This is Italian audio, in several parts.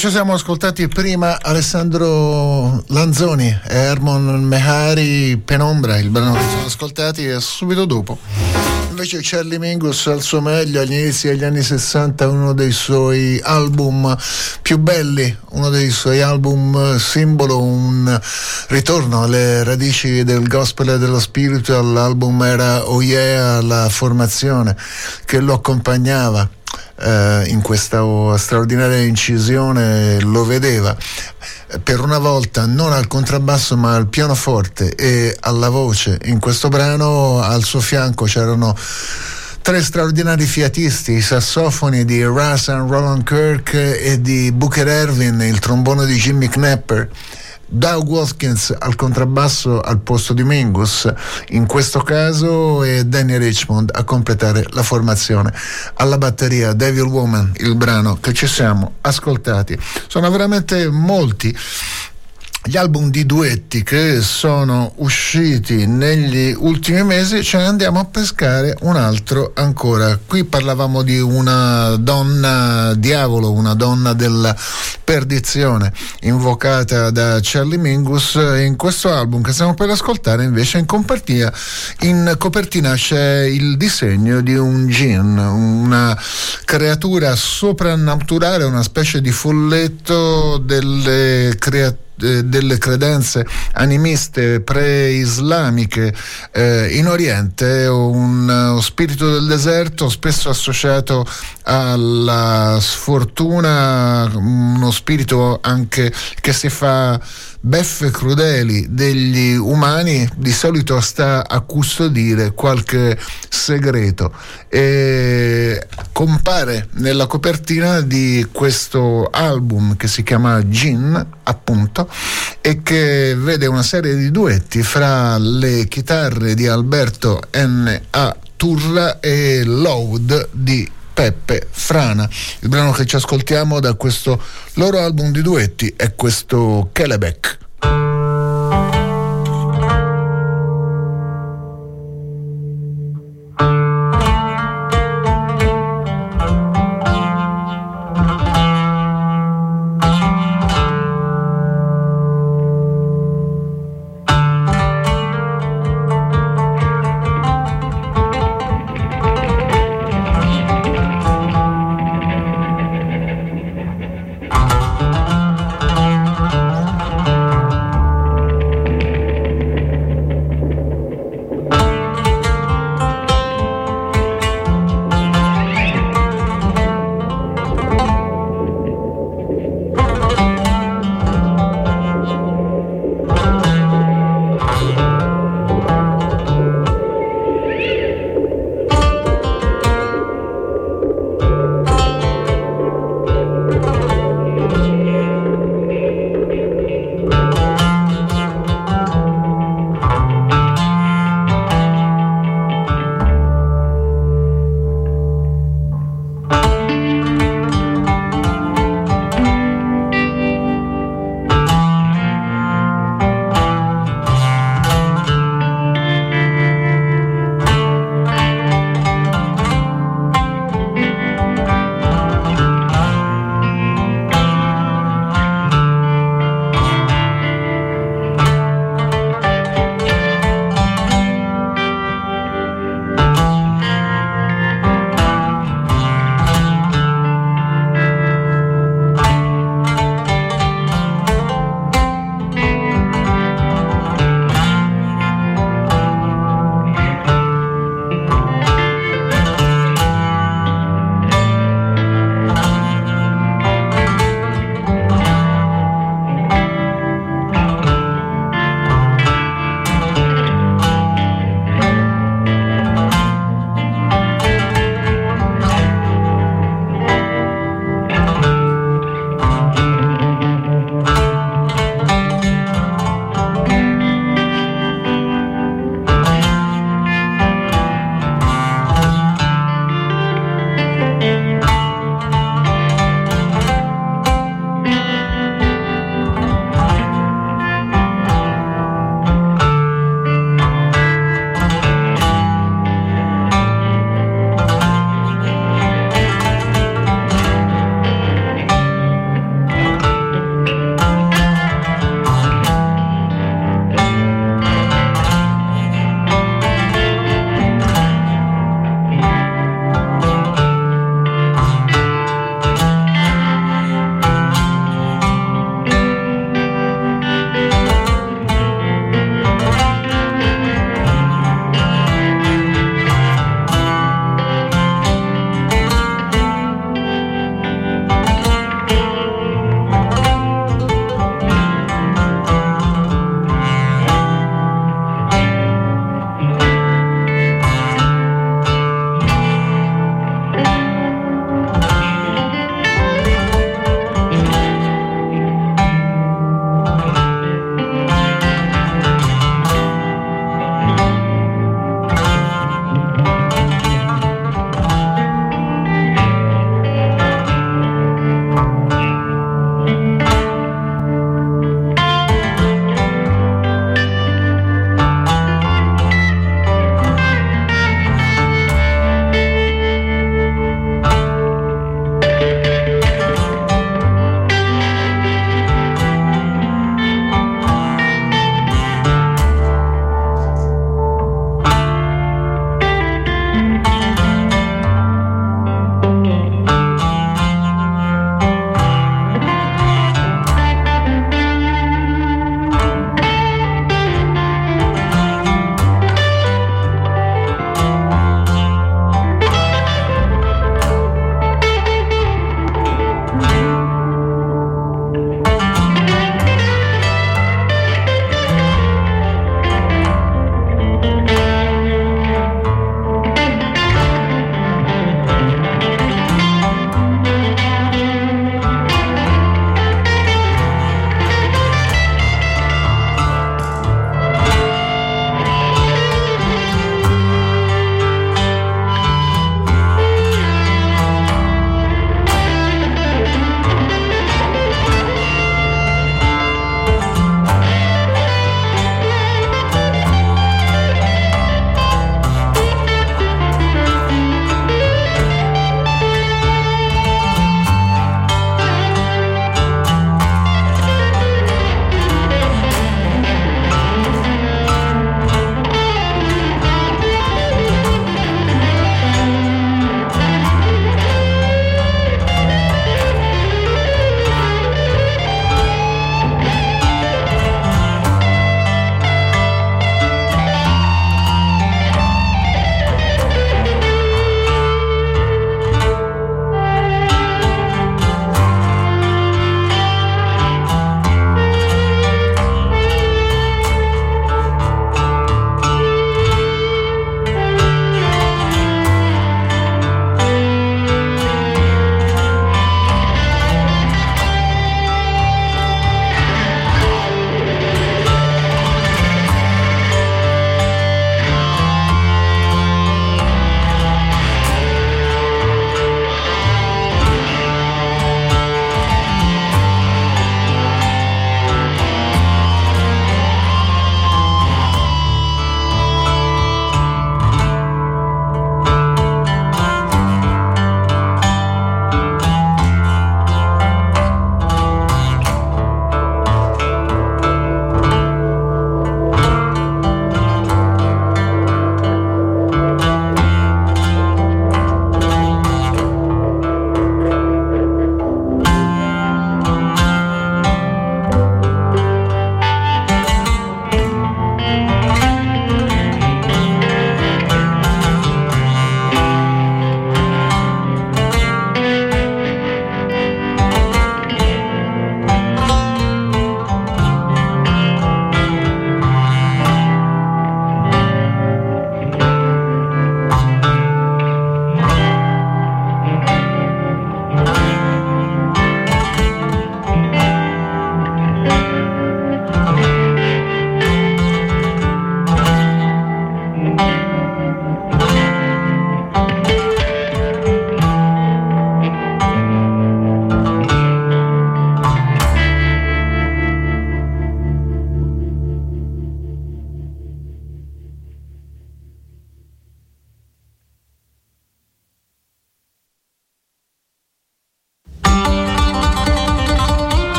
ci siamo ascoltati prima Alessandro Lanzoni e Hermon Mehari Penombra, il brano che siamo ascoltati e subito dopo invece Charlie Mingus al suo meglio agli inizi degli anni 60, uno dei suoi album più belli, uno dei suoi album simbolo, un ritorno alle radici del gospel e dello spiritual. L'album era Oh Yeah, la formazione che lo accompagnava. Uh, in questa straordinaria incisione lo vedeva per una volta non al contrabbasso ma al pianoforte e alla voce. In questo brano al suo fianco c'erano tre straordinari fiatisti, i sassofoni di Russ and Roland Kirk e di Booker Ervin, il trombone di Jimmy Knapper Doug Watkins al contrabbasso al posto di Mingus in questo caso e Danny Richmond a completare la formazione. Alla batteria Devil Woman il brano che ci siamo ascoltati. Sono veramente molti gli album di duetti che sono usciti negli ultimi mesi ce ne andiamo a pescare un altro ancora. Qui parlavamo di una donna diavolo, una donna della perdizione invocata da Charlie Mingus. In questo album che stiamo per ascoltare invece in in copertina c'è il disegno di un gin, una creatura soprannaturale, una specie di folletto delle creature eh, delle credenze animiste pre-islamiche eh, in Oriente, un, uno spirito del deserto spesso associato alla sfortuna, uno spirito anche che si fa beffe crudeli degli umani di solito sta a custodire qualche segreto e compare nella copertina di questo album che si chiama Gin appunto e che vede una serie di duetti fra le chitarre di Alberto N.A. Turra e Load di Peppe Frana. Il brano che ci ascoltiamo da questo loro album di duetti è questo Kelebec.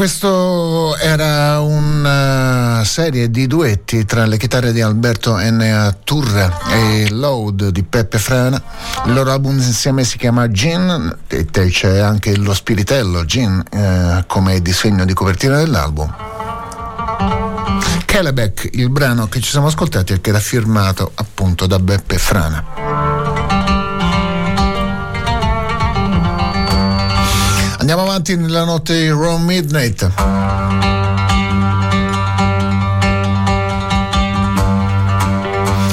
Questo era una serie di duetti tra le chitarre di Alberto N. Turra e Load di Peppe Frana. Il loro album insieme si chiama Gin e c'è anche lo spiritello Gin eh, come disegno di copertina dell'album. Calabec, il brano che ci siamo ascoltati e che era firmato appunto da Beppe Frana. Andiamo avanti nella notte Rome Midnight.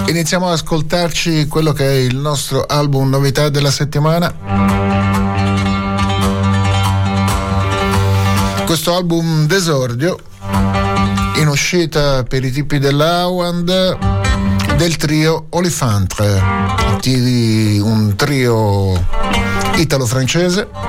Iniziamo ad ascoltarci quello che è il nostro album novità della settimana. Questo album d'esordio in uscita per i tipi dell'Awand del trio Olifantre, un trio italo-francese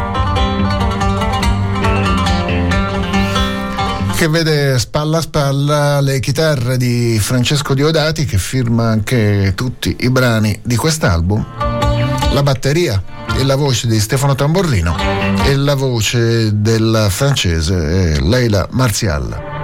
che vede spalla a spalla le chitarre di Francesco Diodati che firma anche tutti i brani di quest'album, la batteria e la voce di Stefano Tamborlino e la voce della francese Leila Marzial.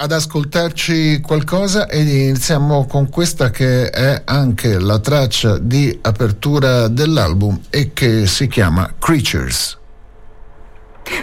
ad ascoltarci qualcosa e iniziamo con questa che è anche la traccia di apertura dell'album e che si chiama Creatures.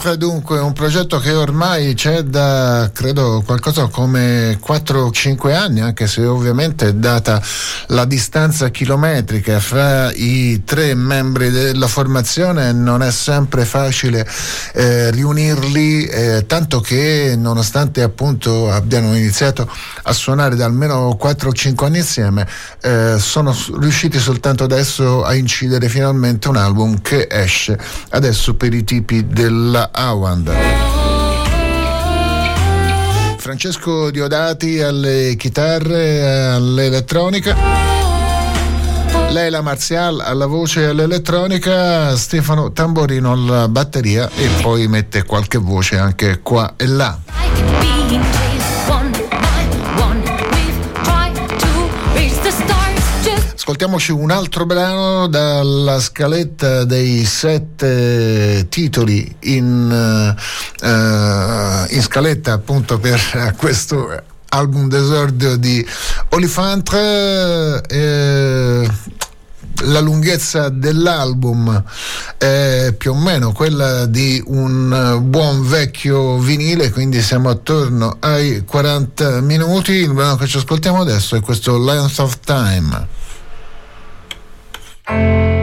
Olifantre dunque, un progetto che ormai c'è da credo qualcosa come 4-5 anni, anche se ovviamente data la distanza chilometrica fra i tre membri della formazione non è sempre facile eh, riunirli, eh, tanto che nonostante appunto abbiano iniziato a suonare da almeno 4-5 anni insieme, eh, sono riusciti soltanto adesso a incidere finalmente un album che esce adesso per i tipi della Awand. Francesco Diodati alle chitarre, all'elettronica. Leila Marzial alla voce e all'elettronica, Stefano Tamborino alla batteria e poi mette qualche voce anche qua e là. Ascoltiamoci un altro brano dalla scaletta dei sette titoli in, uh, in scaletta appunto per questo album d'esordio di Olifantre. Eh, la lunghezza dell'album è più o meno quella di un buon vecchio vinile, quindi siamo attorno ai 40 minuti. Il brano che ci ascoltiamo adesso è questo Length of Time. Música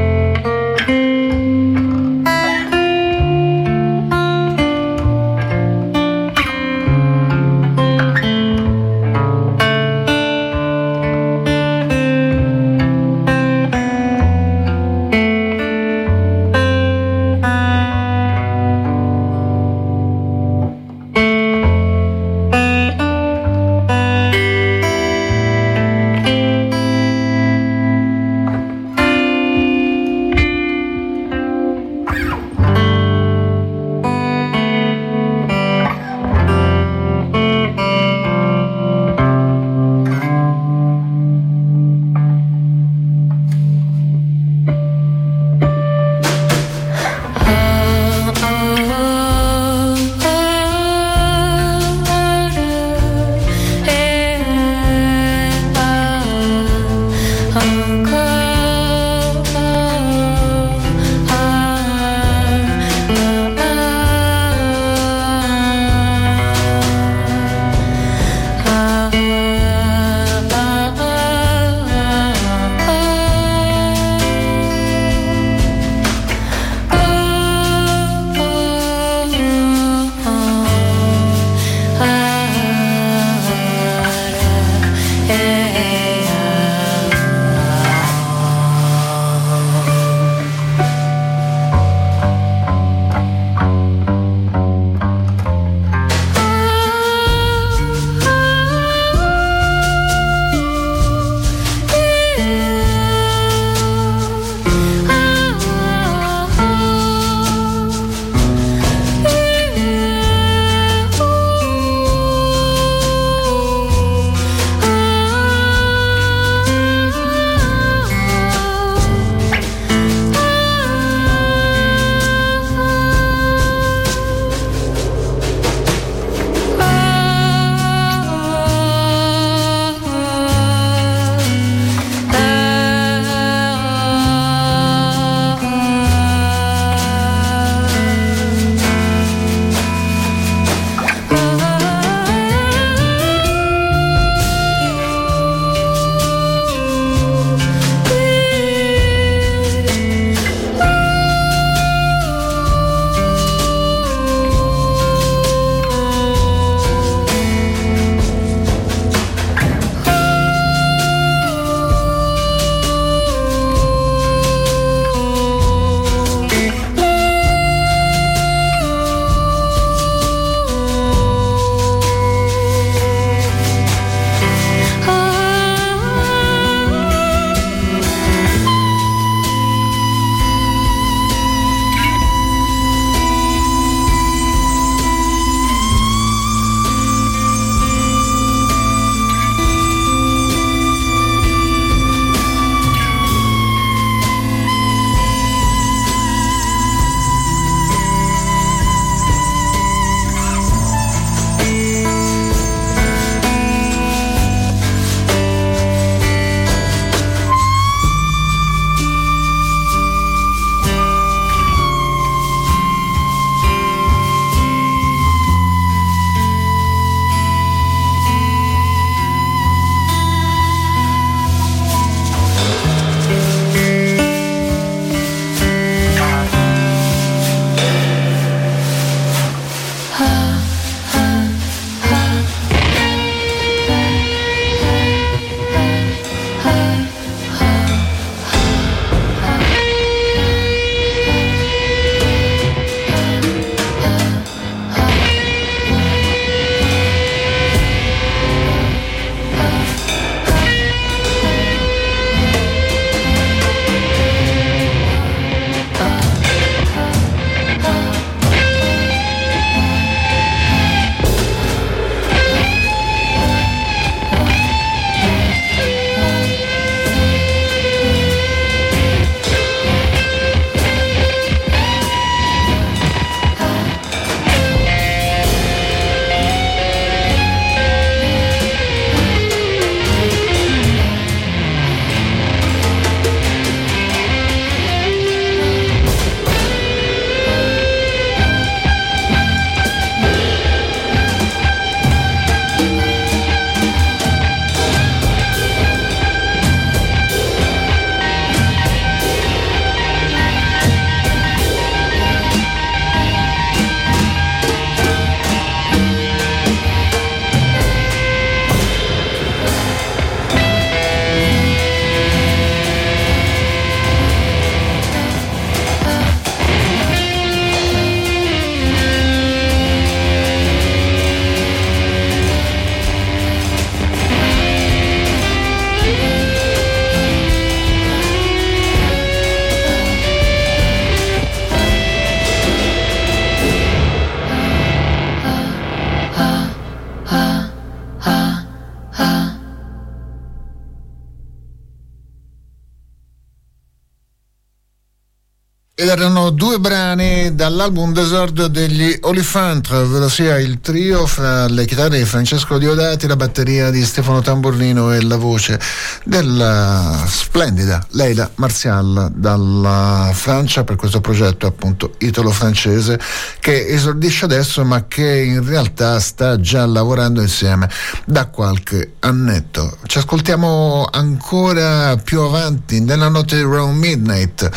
erano due brani dall'album d'esordio degli Olifant, ovvero sia il trio fra le chitarre di Francesco Diodati, la batteria di Stefano Tambornino e la voce della splendida Leila Marzial dalla Francia per questo progetto appunto italo-francese che esordisce adesso ma che in realtà sta già lavorando insieme da qualche annetto. Ci ascoltiamo ancora più avanti nella notte di Round Midnight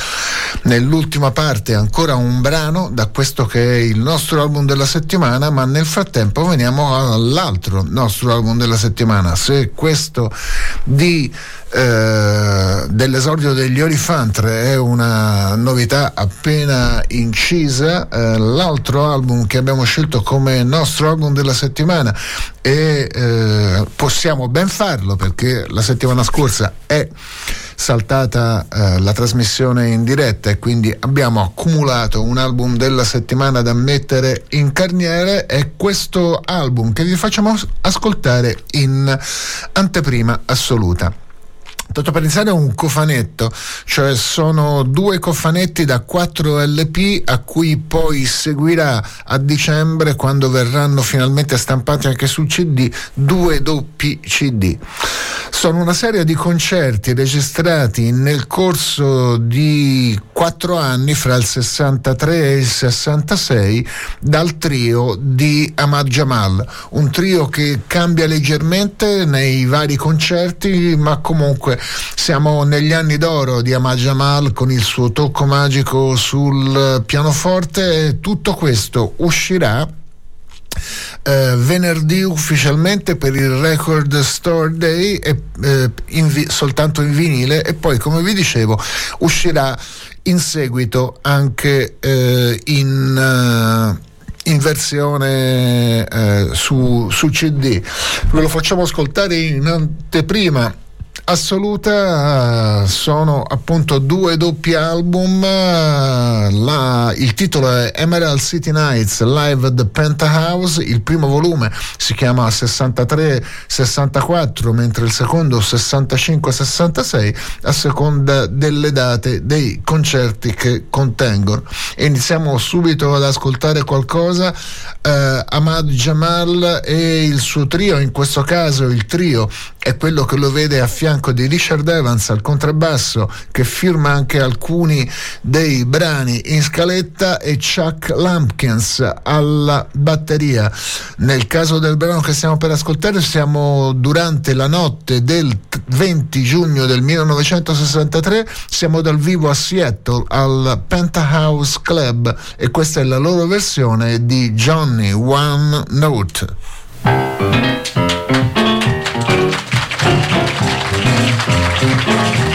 nell'ultimo parte ancora un brano da questo che è il nostro album della settimana, ma nel frattempo veniamo all'altro nostro album della settimana. Se questo di eh, dell'esordio degli Olifantre è una novità appena incisa, eh, l'altro album che abbiamo scelto come nostro album della settimana e eh, possiamo ben farlo perché la settimana scorsa è saltata eh, la trasmissione in diretta e quindi abbiamo accumulato un album della settimana da mettere in carniere e questo album che vi facciamo ascoltare in anteprima assoluta. Tanto per iniziare un cofanetto, cioè sono due cofanetti da 4 LP a cui poi seguirà a dicembre quando verranno finalmente stampati anche su CD due doppi CD. Sono una serie di concerti registrati nel corso di quattro anni fra il 63 e il 66 dal trio di Ahmad Jamal, un trio che cambia leggermente nei vari concerti ma comunque siamo negli anni d'oro di Ahmad Jamal con il suo tocco magico sul pianoforte. Tutto questo uscirà eh, venerdì ufficialmente per il Record Store Day e, eh, in vi- soltanto in vinile e poi come vi dicevo uscirà in seguito anche eh, in uh, in versione su, su, CD. Ve lo facciamo ascoltare in anteprima assoluta sono appunto due doppi album la, il titolo è Emerald City Nights Live at the Penthouse il primo volume si chiama 63-64 mentre il secondo 65-66 a seconda delle date dei concerti che contengono. E iniziamo subito ad ascoltare qualcosa eh, Ahmad Jamal e il suo trio in questo caso il trio è quello che lo vede a fianco di Richard Evans al contrabbasso che firma anche alcuni dei brani in scaletta e Chuck Lampkins alla batteria. Nel caso del brano che stiamo per ascoltare siamo durante la notte del 20 giugno del 1963, siamo dal vivo a Seattle al Penthouse Club e questa è la loro versione di Johnny One Note. E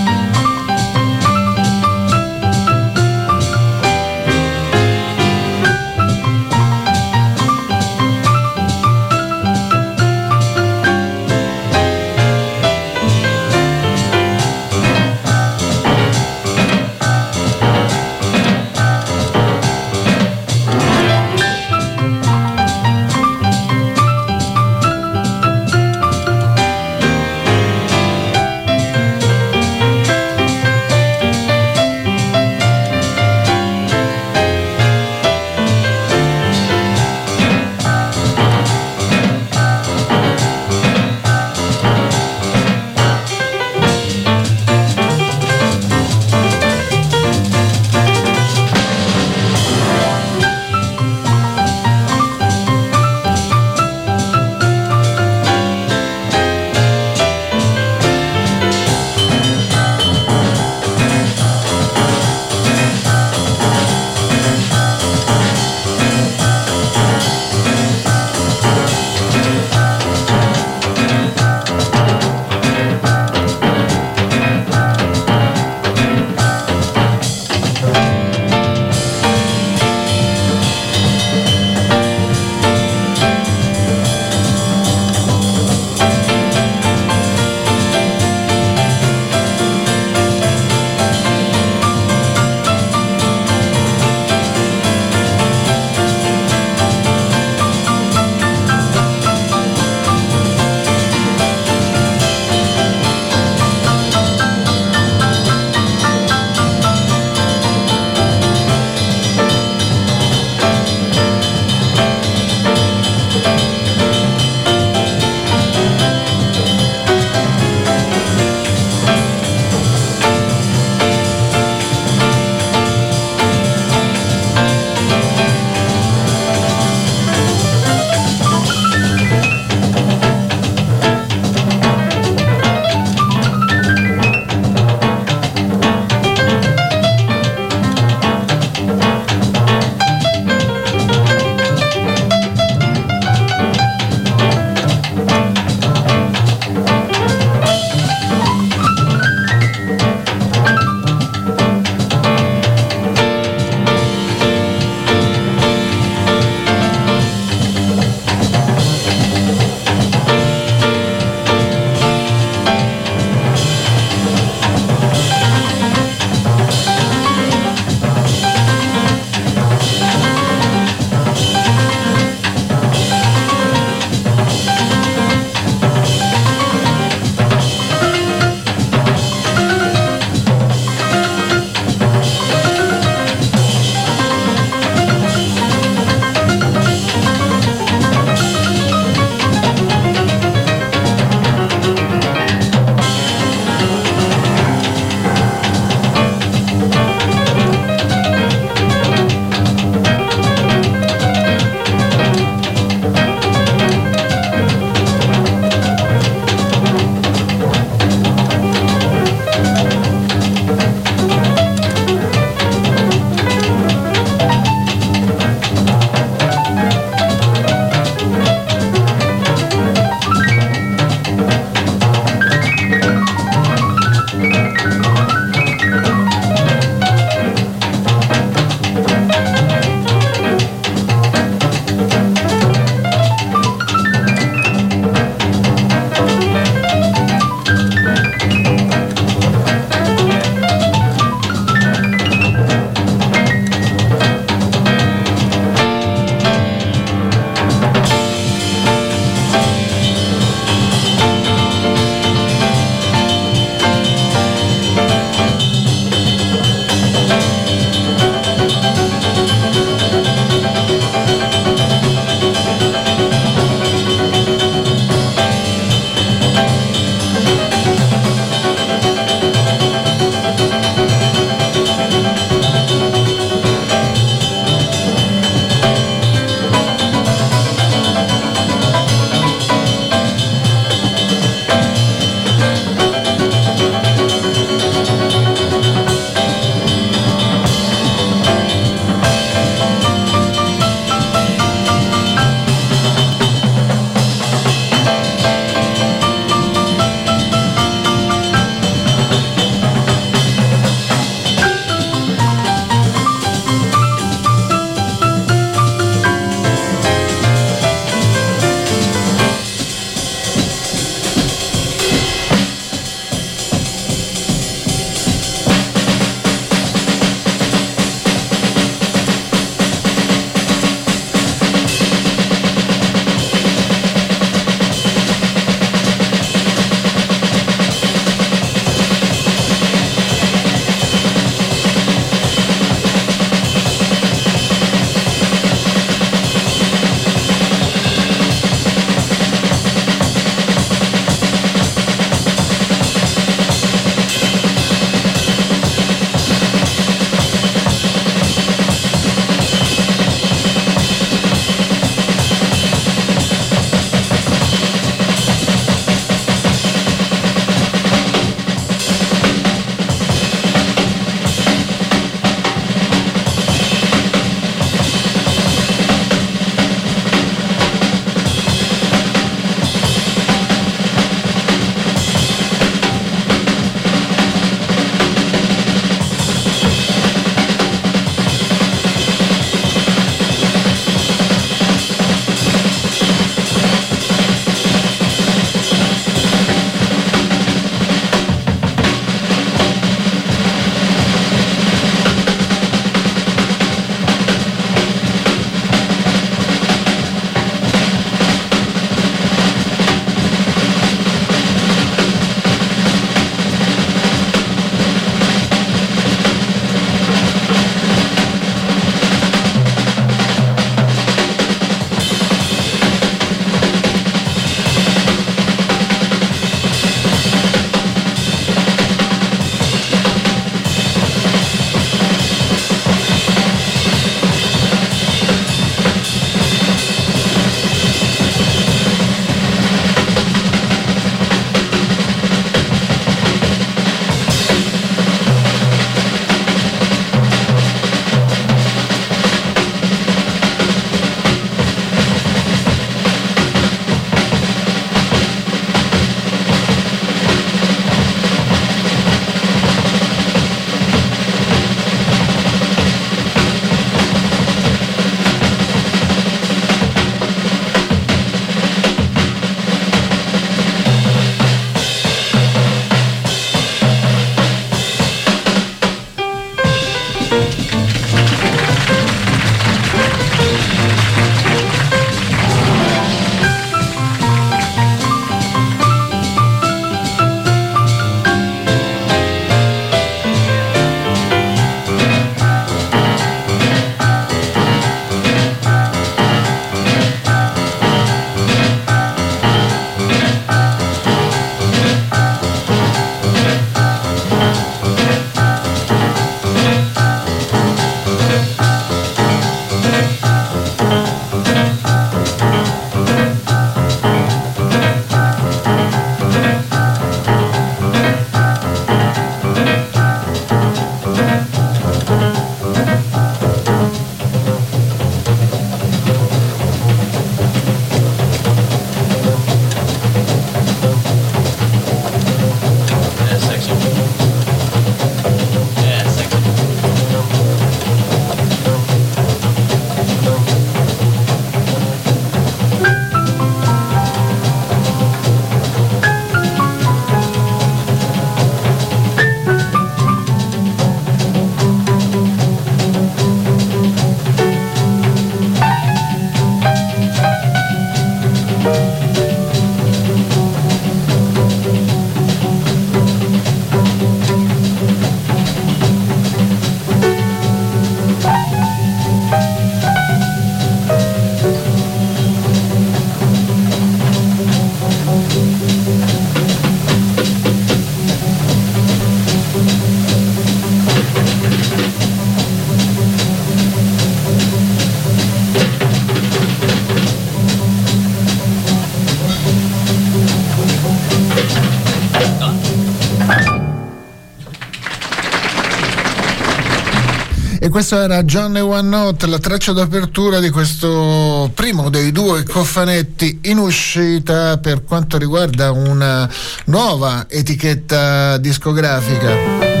questo era John e One Note, la traccia d'apertura di questo primo dei due cofanetti in uscita per quanto riguarda una nuova etichetta discografica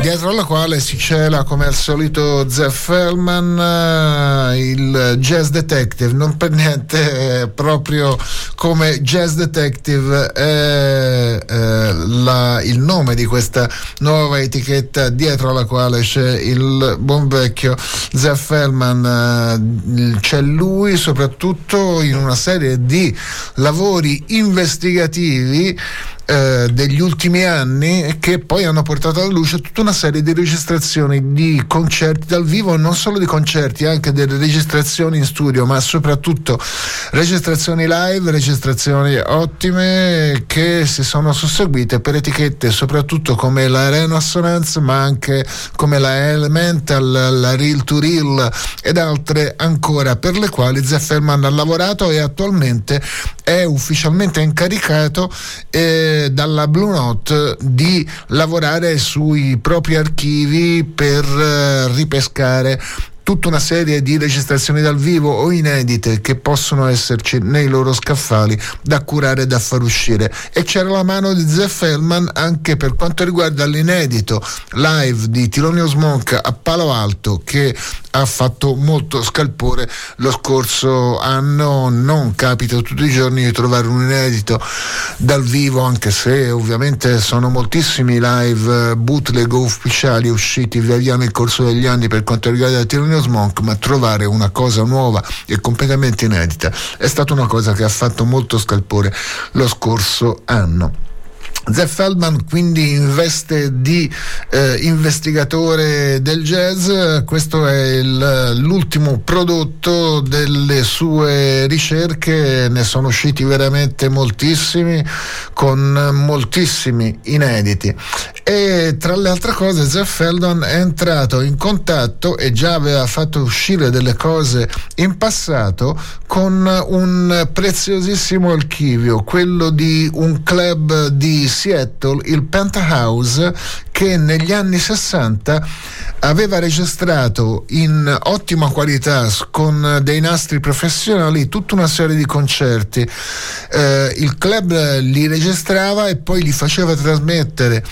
dietro alla quale si cela come al solito Zeff Fellman, eh, il jazz detective, non per niente eh, proprio come jazz detective è eh, la, il nome di questa nuova etichetta dietro alla quale c'è il buon vecchio Zeff Fellman, c'è lui soprattutto in una serie di lavori investigativi eh, degli ultimi anni che poi hanno portato alla luce tutta una serie di registrazioni di concerti dal vivo, non solo di concerti, anche delle registrazioni in studio, ma soprattutto registrazioni live, registrazioni ottime che si sono susseguite per etichette soprattutto come la Reno Assonance, ma anche come la Elemental, la Real to Real ed altre ancora per le quali Zefferman ha lavorato e attualmente è ufficialmente incaricato. Eh, dalla Blue Note di lavorare sui propri archivi per eh, ripescare tutta una serie di registrazioni dal vivo o inedite che possono esserci nei loro scaffali da curare e da far uscire. E c'era la mano di Zeff Hellman anche per quanto riguarda l'inedito live di Thelonious Monk a Palo Alto che ha fatto molto scalpore lo scorso anno. Non capita tutti i giorni di trovare un inedito dal vivo, anche se ovviamente sono moltissimi live bootleg ufficiali usciti via via nel corso degli anni per quanto riguarda Thelonious Monk, ma trovare una cosa nuova e completamente inedita è stata una cosa che ha fatto molto scalpore lo scorso anno. Zeff Feldman quindi in veste di eh, investigatore del jazz, questo è il, l'ultimo prodotto delle sue ricerche, ne sono usciti veramente moltissimi con moltissimi inediti e tra le altre cose Zeff Feldman è entrato in contatto e già aveva fatto uscire delle cose in passato con un preziosissimo archivio, quello di un club di Seattle, il Penthouse, che negli anni 60 aveva registrato in ottima qualità con dei nastri professionali tutta una serie di concerti. Eh, il club li registrava e poi li faceva trasmettere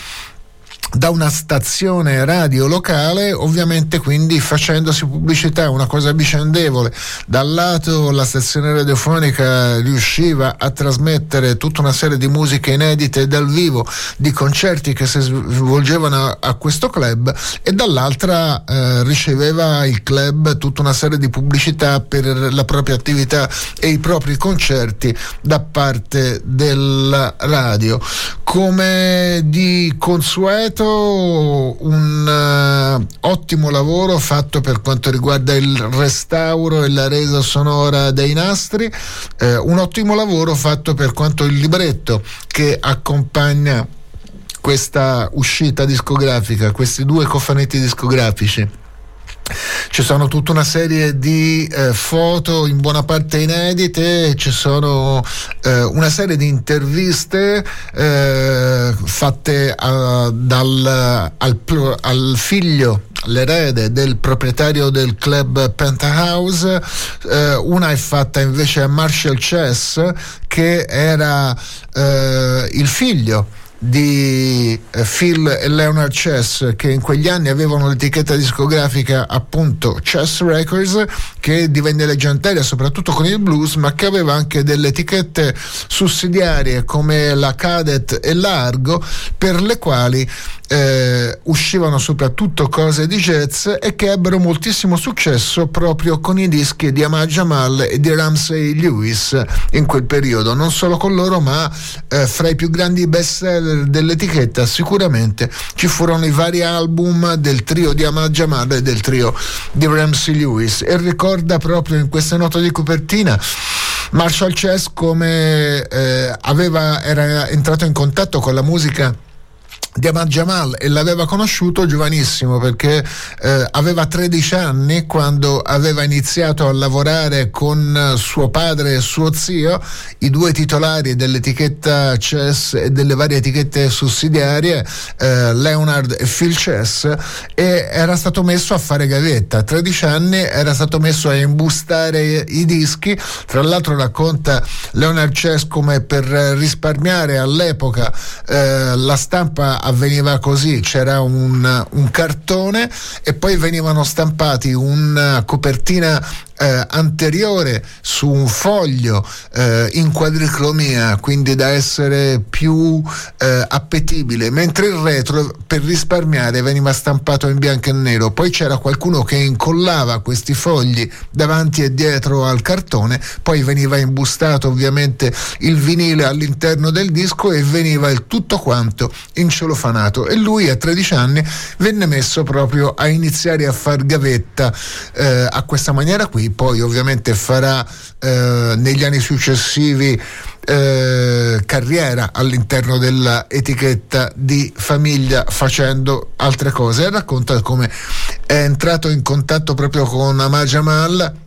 da una stazione radio locale, ovviamente quindi facendosi pubblicità, una cosa vicendevole. Dal lato la stazione radiofonica riusciva a trasmettere tutta una serie di musiche inedite dal vivo, di concerti che si svolgevano a, questo club e dall'altra eh, riceveva il club tutta una serie di pubblicità per la propria attività e i propri concerti da parte della radio. Come di consueto stato un uh, ottimo lavoro fatto per quanto riguarda il restauro e la resa sonora dei nastri, eh, un ottimo lavoro fatto per quanto il libretto che accompagna questa uscita discografica, questi due cofanetti discografici ci sono tutta una serie di eh, foto in buona parte inedite, ci sono eh, una serie di interviste eh, fatte a, dal, al, al figlio l'erede del proprietario del club Penthouse, eh, una è fatta invece a Marshall Chess che era eh, il figlio di eh, Phil e Leonard Chess che in quegli anni avevano l'etichetta discografica appunto Chess Records che divenne leggendaria soprattutto con il blues ma che aveva anche delle etichette sussidiarie come la Cadet e l'Argo per le quali eh, uscivano soprattutto cose di jazz e che ebbero moltissimo successo proprio con i dischi di Ahmad Jamal e di Ramsey Lewis in quel periodo, non solo con loro ma eh, fra i più grandi best seller dell'etichetta sicuramente ci furono i vari album del trio di Ahmad Jamal e del trio di Ramsey Lewis. E ricorda proprio in questa nota di copertina Marshall Chess come eh, aveva, era entrato in contatto con la musica di Ahmad Jamal e l'aveva conosciuto giovanissimo perché eh, aveva 13 anni quando aveva iniziato a lavorare con suo padre e suo zio, i due titolari dell'etichetta Chess e delle varie etichette sussidiarie, eh, Leonard e Phil Chess, e era stato messo a fare gavetta. A 13 anni era stato messo a imbustare i dischi, tra l'altro racconta Leonard Chess come per risparmiare all'epoca eh, la stampa avveniva così, c'era un, un cartone e poi venivano stampati una copertina eh, anteriore su un foglio eh, in quadricromia, quindi da essere più eh, appetibile, mentre il retro per risparmiare veniva stampato in bianco e nero. Poi c'era qualcuno che incollava questi fogli davanti e dietro al cartone, poi veniva imbustato ovviamente il vinile all'interno del disco e veniva il tutto quanto incelofanato. E lui a 13 anni venne messo proprio a iniziare a far gavetta eh, a questa maniera qui poi ovviamente farà eh, negli anni successivi eh, carriera all'interno dell'etichetta di famiglia facendo altre cose e racconta come è entrato in contatto proprio con Amar Jamal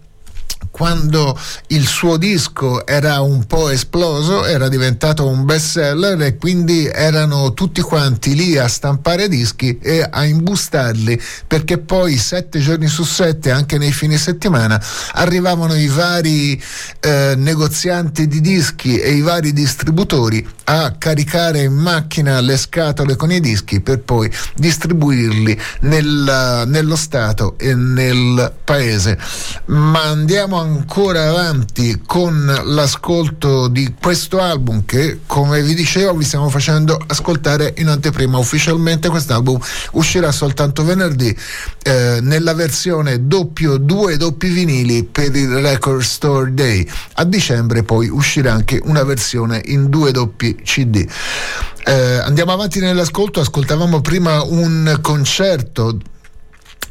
quando il suo disco era un po' esploso, era diventato un best seller e quindi erano tutti quanti lì a stampare dischi e a imbustarli perché poi sette giorni su sette, anche nei fine settimana, arrivavano i vari eh, negozianti di dischi e i vari distributori a caricare in macchina le scatole con i dischi per poi distribuirli nel, nello Stato e nel paese. Ma andiamo ancora avanti con l'ascolto di questo album che come vi dicevo vi stiamo facendo ascoltare in anteprima. Ufficialmente quest'album uscirà soltanto venerdì eh, nella versione doppio due doppi vinili per il Record Store Day. A dicembre poi uscirà anche una versione in due doppi CD eh, andiamo avanti nell'ascolto. Ascoltavamo prima un concerto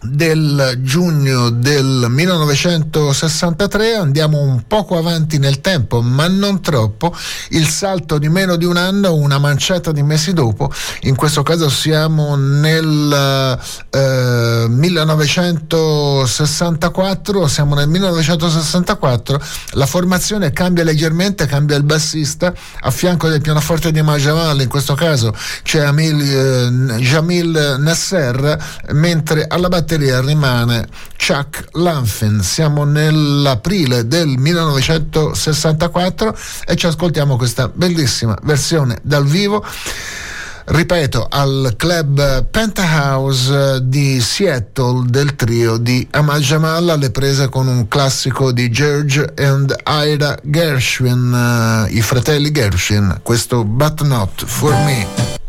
del giugno del 1963, andiamo un poco avanti nel tempo, ma non troppo, il salto di meno di un anno, una manciata di mesi dopo, in questo caso siamo nel eh, 1964, siamo nel 1964, la formazione cambia leggermente, cambia il bassista, a fianco del pianoforte di Majamal, in questo caso c'è Amil, eh, Jamil Nasser, mentre alla batteria batteria rimane Chuck Lanfin. Siamo nell'aprile del 1964 e ci ascoltiamo questa bellissima versione dal vivo ripeto, al club Penthouse di Seattle del trio di Amal Jamal alle prese con un classico di George and Ira Gershwin, uh, i fratelli Gershwin, questo But Not For Me.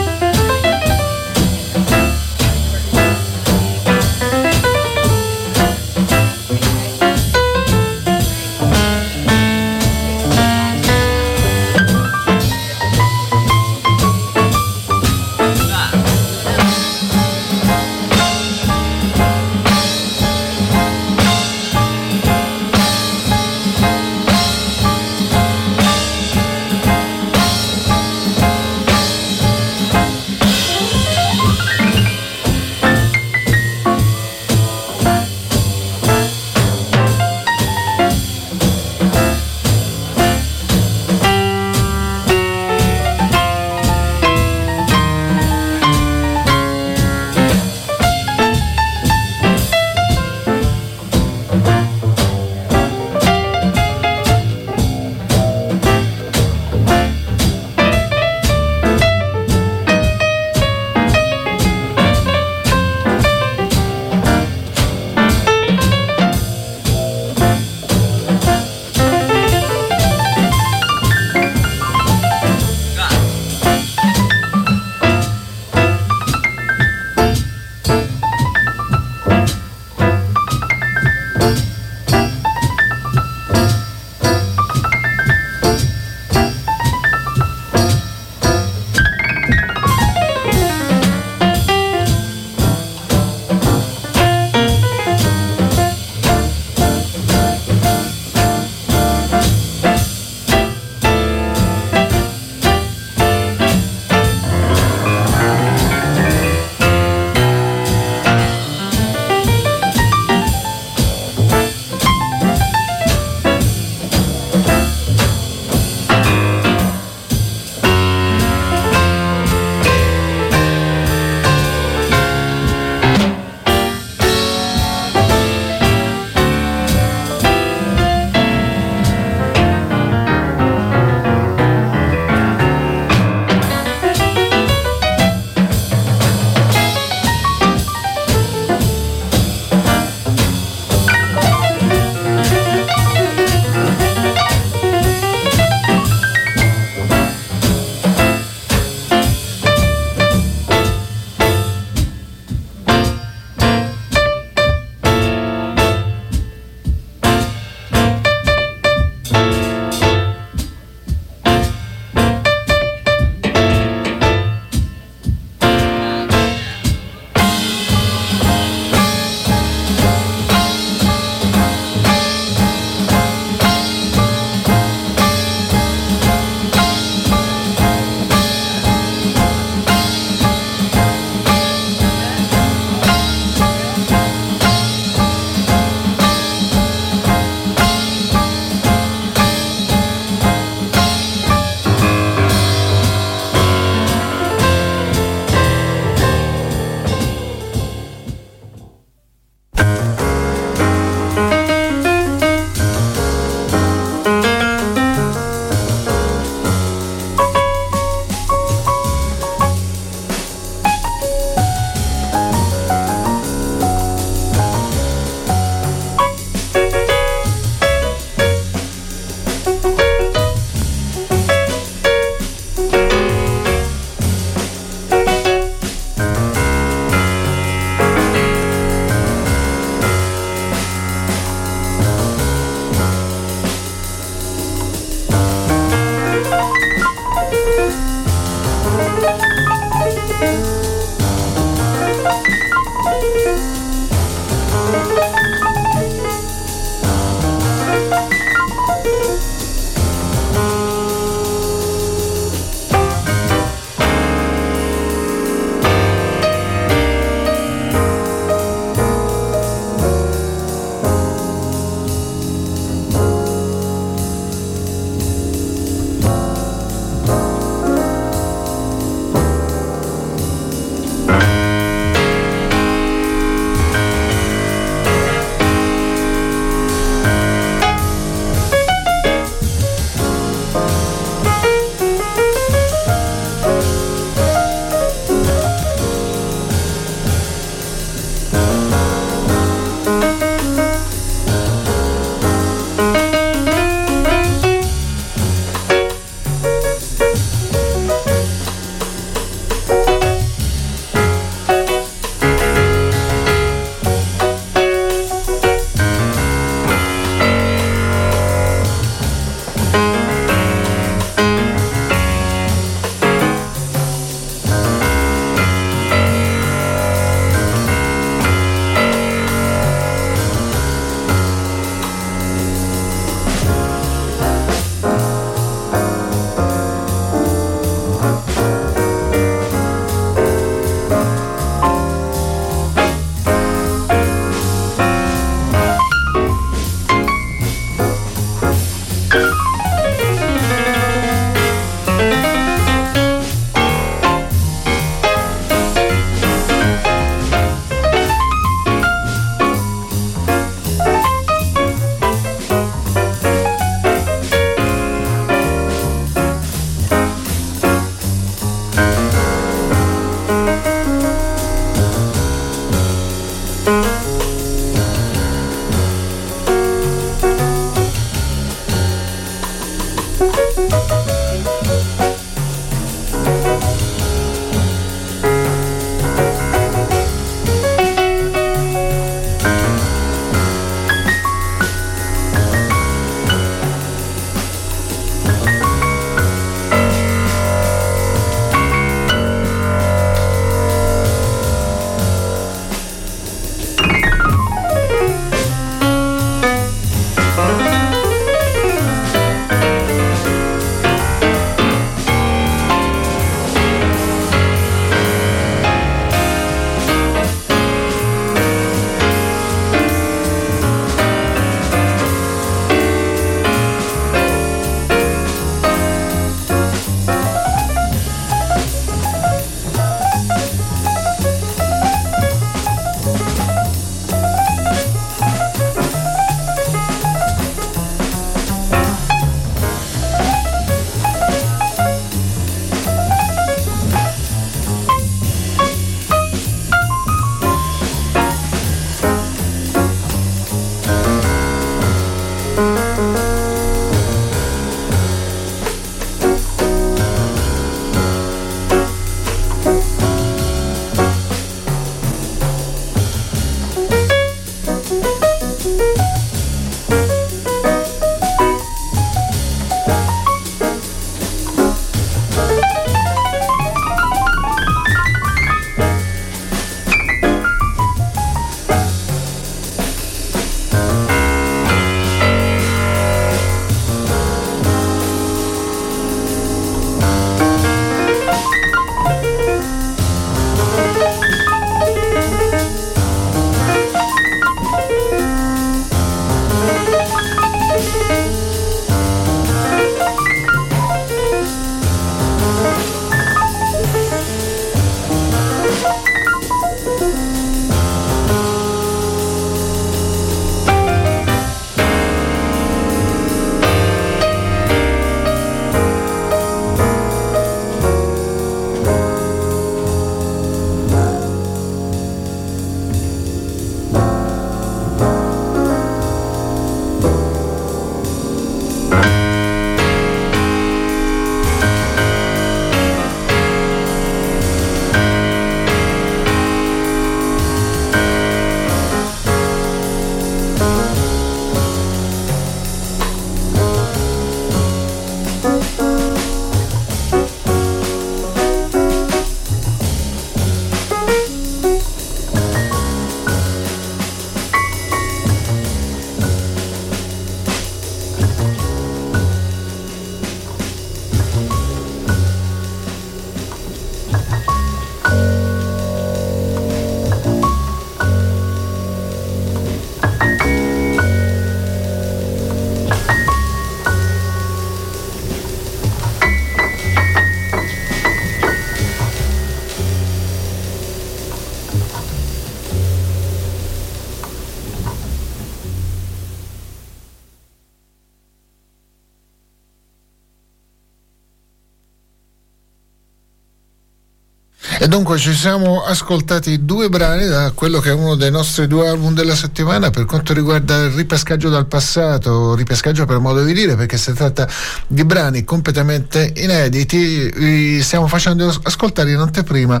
Dunque ci siamo ascoltati due brani da quello che è uno dei nostri due album della settimana per quanto riguarda il ripescaggio dal passato, ripescaggio per modo di dire, perché si tratta di brani completamente inediti. Stiamo facendo ascoltare in anteprima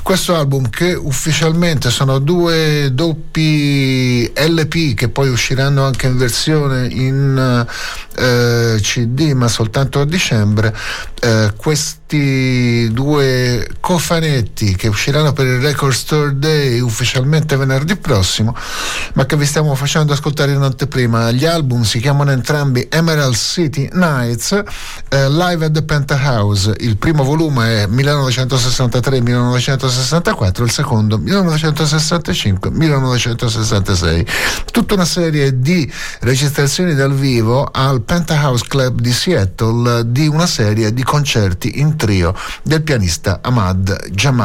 questo album che ufficialmente sono due doppi LP che poi usciranno anche in versione in eh, CD ma soltanto a dicembre. Eh, questi due cofanetti che usciranno per il Record Store Day ufficialmente venerdì prossimo, ma che vi stiamo facendo ascoltare in anteprima. Gli album si chiamano entrambi Emerald City Nights, eh, Live at the Penthouse. Il primo volume è 1963-1964, il secondo 1965-1966. Tutta una serie di registrazioni dal vivo al Penthouse Club di Seattle di una serie di concerti in trio del pianista Ahmad Jamal.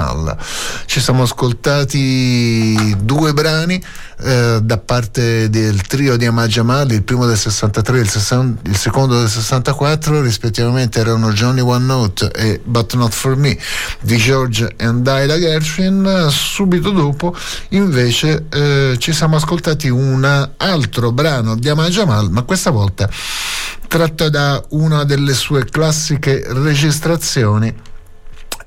Ci siamo ascoltati due brani eh, da parte del trio di Ahmad Jamal, il primo del 63 e il, 60, il secondo del 64, rispettivamente erano Johnny One Note e But Not For Me di George and Ida Gershwin. Subito dopo invece eh, ci siamo ascoltati un altro brano di Ahmad Jamal, ma questa volta tratto da una delle sue classiche registrazioni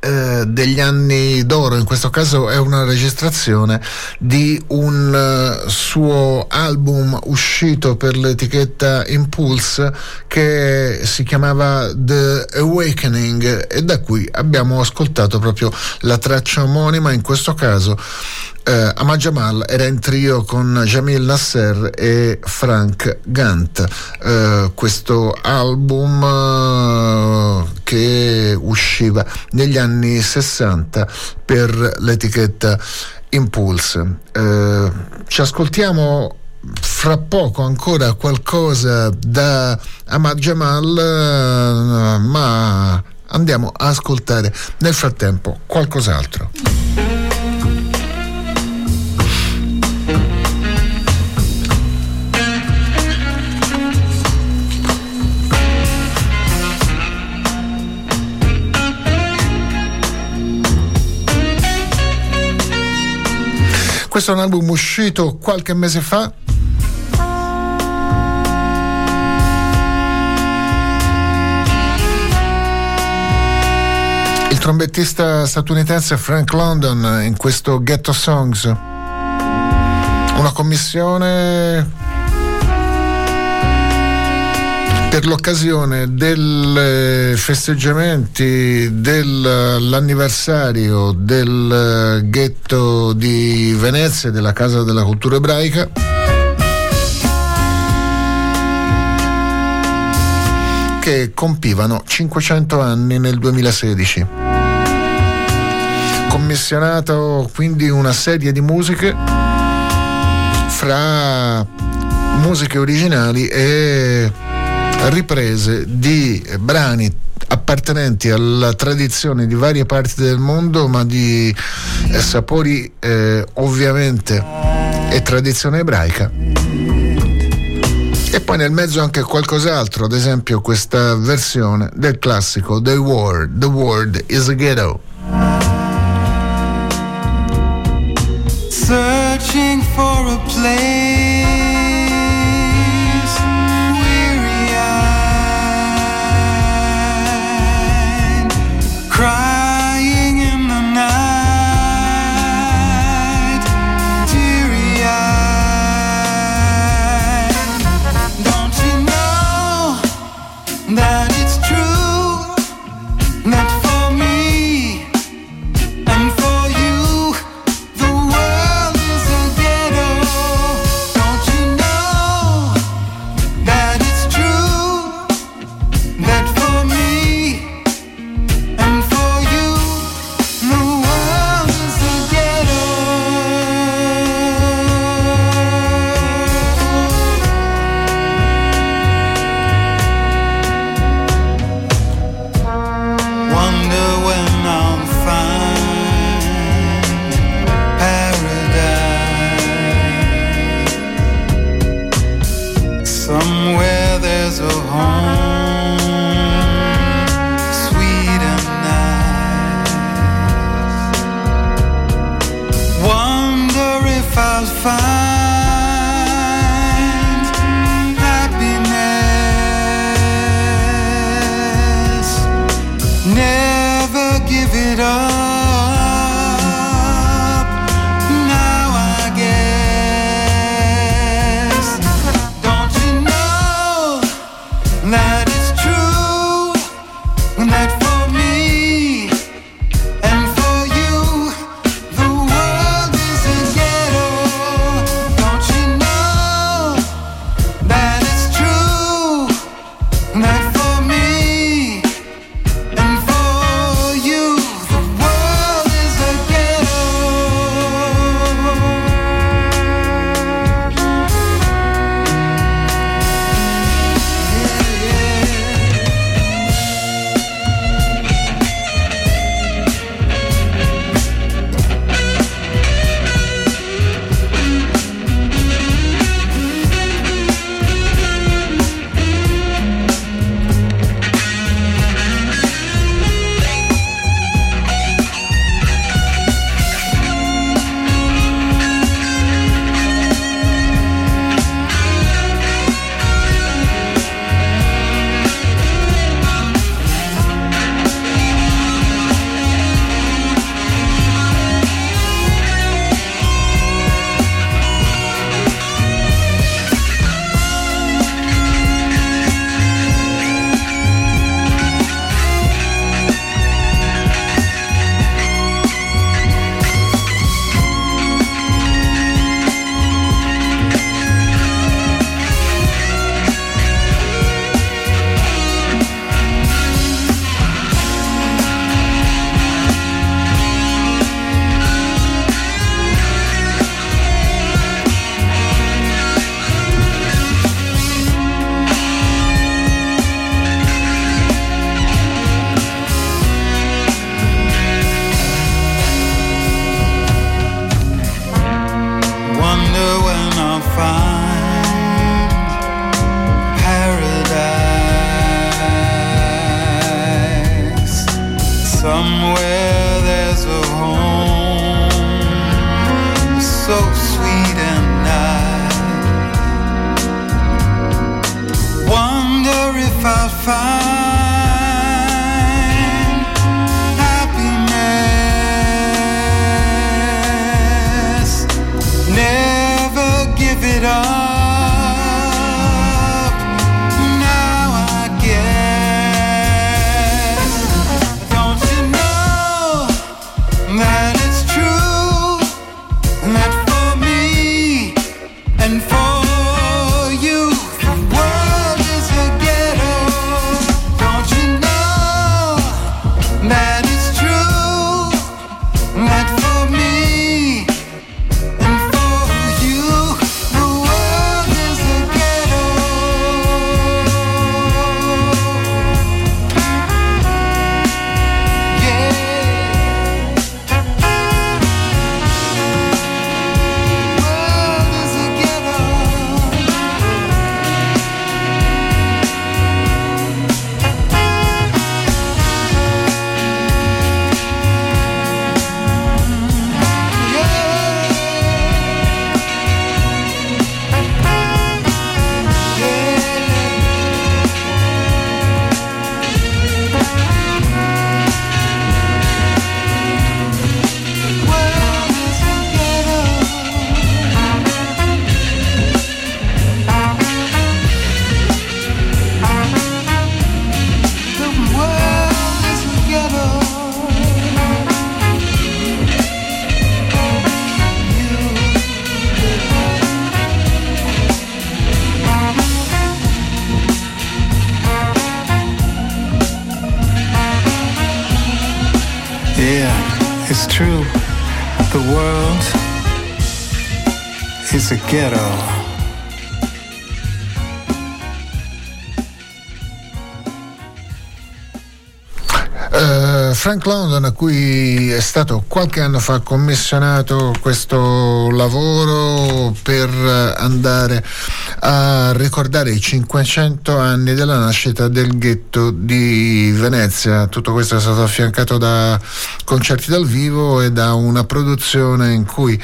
eh, degli anni d'oro, in questo caso è una registrazione di un uh, suo album uscito per l'etichetta Impulse che si chiamava The Awakening e da cui abbiamo ascoltato proprio la traccia omonima, in questo caso eh, Ahmad Jamal era in trio con Jamil Nasser e Frank Gant. Eh, questo album eh, che usciva negli anni 60 per l'etichetta Impulse. Eh, ci ascoltiamo fra poco ancora qualcosa da Ahmad Jamal, eh, ma andiamo a ascoltare nel frattempo qualcos'altro. Questo è un album uscito qualche mese fa. Il trombettista statunitense Frank London in questo Ghetto Songs. Una commissione per l'occasione dei festeggiamenti dell'anniversario del ghetto di Venezia, della Casa della Cultura Ebraica. che compivano 500 anni nel 2016. Commissionato quindi una serie di musiche fra musiche originali e riprese di brani appartenenti alla tradizione di varie parti del mondo, ma di eh, sapori eh, ovviamente e tradizione ebraica. E poi nel mezzo anche qualcos'altro, ad esempio questa versione del classico The World, The World is a Ghetto. Searching for a place Frank London a cui è stato qualche anno fa commissionato questo lavoro per andare a ricordare i 500 anni della nascita del ghetto di Venezia. Tutto questo è stato affiancato da concerti dal vivo e da una produzione in cui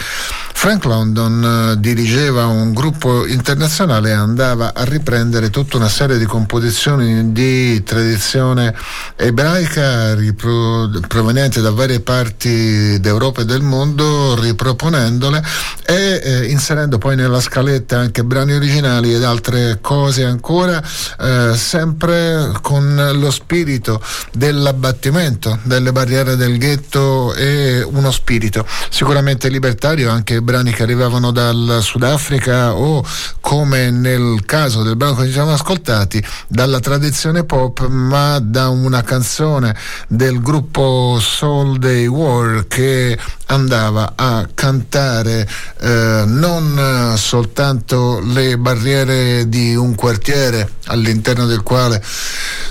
Frank London eh, dirigeva un gruppo internazionale e andava a riprendere tutta una serie di composizioni di tradizione ebraica ripro- provenienti da varie parti d'Europa e del mondo, riproponendole e eh, inserendo poi nella scaletta anche brani originali ed altre cose ancora, eh, sempre con lo spirito dell'abbattimento delle barriere del ghetto e uno spirito sicuramente libertario, anche brani che arrivavano dal Sudafrica o come nel caso del brano che ci siamo ascoltati, dalla tradizione pop, ma da una canzone del gruppo Soul Day War che andava a cantare eh, non soltanto le barriere di un quartiere all'interno del quale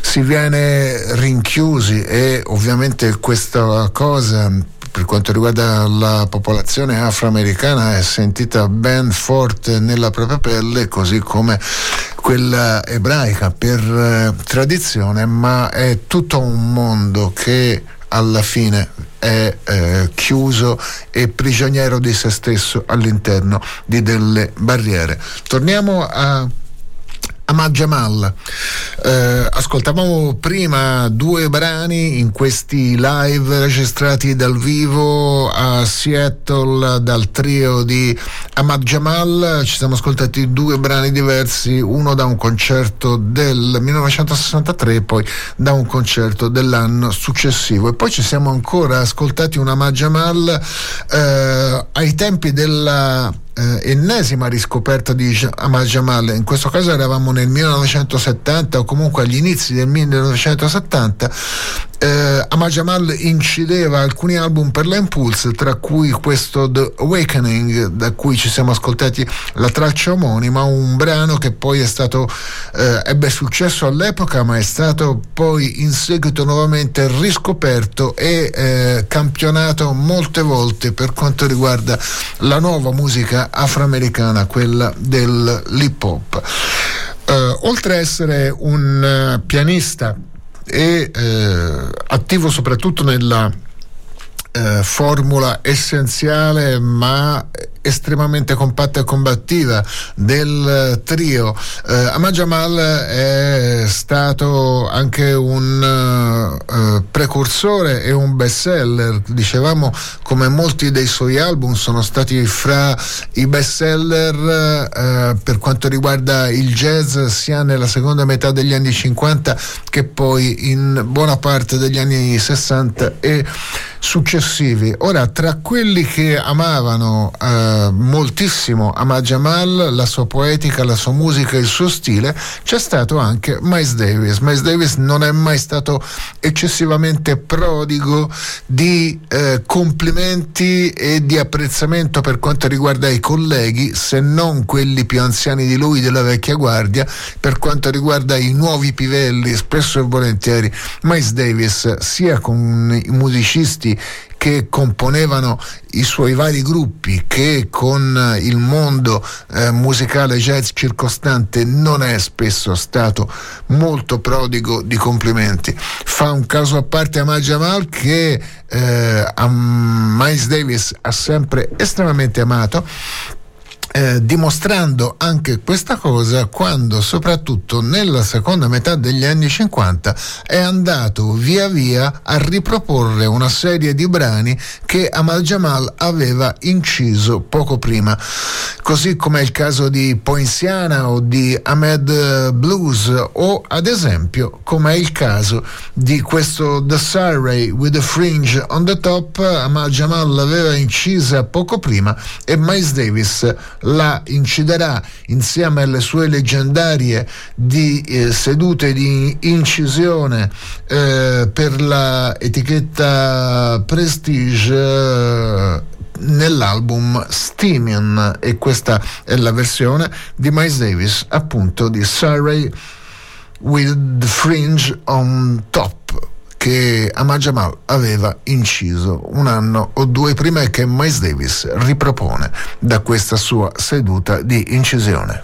si viene rinchiusi e ovviamente questa cosa per quanto riguarda la popolazione afroamericana è sentita ben forte nella propria pelle, così come quella ebraica per eh, tradizione, ma è tutto un mondo che alla fine è eh, chiuso e prigioniero di se stesso all'interno di delle barriere. Torniamo a Ahmad Jamal. Eh, ascoltavamo prima due brani in questi live registrati dal vivo a Seattle dal trio di Ahmad Jamal. Ci siamo ascoltati due brani diversi, uno da un concerto del 1963 e poi da un concerto dell'anno successivo. E poi ci siamo ancora ascoltati un Ahmad Jamal eh, ai tempi della eh, ennesima riscoperta di Amal Jamal, in questo caso eravamo nel 1970 o comunque agli inizi del 1970 eh, Amal Jamal incideva alcuni album per la Impulse, tra cui questo The Awakening, da cui ci siamo ascoltati la traccia omonima, un brano che poi è stato, eh, ebbe successo all'epoca, ma è stato poi in seguito nuovamente riscoperto e eh, campionato molte volte per quanto riguarda la nuova musica afroamericana, quella dell'hip hop. Uh, oltre a essere un uh, pianista e uh, attivo soprattutto nella formula essenziale ma estremamente compatta e combattiva del trio. Eh, Ahmad Jamal è stato anche un uh, precursore e un bestseller, dicevamo come molti dei suoi album sono stati fra i bestseller uh, per quanto riguarda il jazz sia nella seconda metà degli anni 50 che poi in buona parte degli anni 60 e successivi. Ora, tra quelli che amavano uh, moltissimo Ahmad Jamal, la sua poetica, la sua musica, il suo stile, c'è stato anche Miles Davis. Miles Davis non è mai stato eccessivamente prodigo di eh, complimenti e di apprezzamento per quanto riguarda i colleghi, se non quelli più anziani di lui della vecchia guardia, per quanto riguarda i nuovi pivelli, spesso e volentieri Miles Davis sia con i musicisti che componevano i suoi vari gruppi, che con il mondo eh, musicale jazz circostante non è spesso stato molto prodigo di complimenti. Fa un caso a parte a Majamal che eh, a Miles Davis ha sempre estremamente amato eh, dimostrando anche questa cosa quando soprattutto nella seconda metà degli anni 50 è andato via via a riproporre una serie di brani che Amal Jamal aveva inciso poco prima, così come è il caso di Poinciana o di Ahmed Blues o ad esempio come è il caso di questo The Surrey with the Fringe on the Top, Amal Jamal l'aveva incisa poco prima e Miles Davis la inciderà insieme alle sue leggendarie di eh, sedute di incisione eh, per la etichetta Prestige eh, nell'album Steamian e questa è la versione di Miles Davis appunto di Surrey with the Fringe on Top che Ahmad Jamal aveva inciso un anno o due prima che Miles Davis ripropone da questa sua seduta di incisione.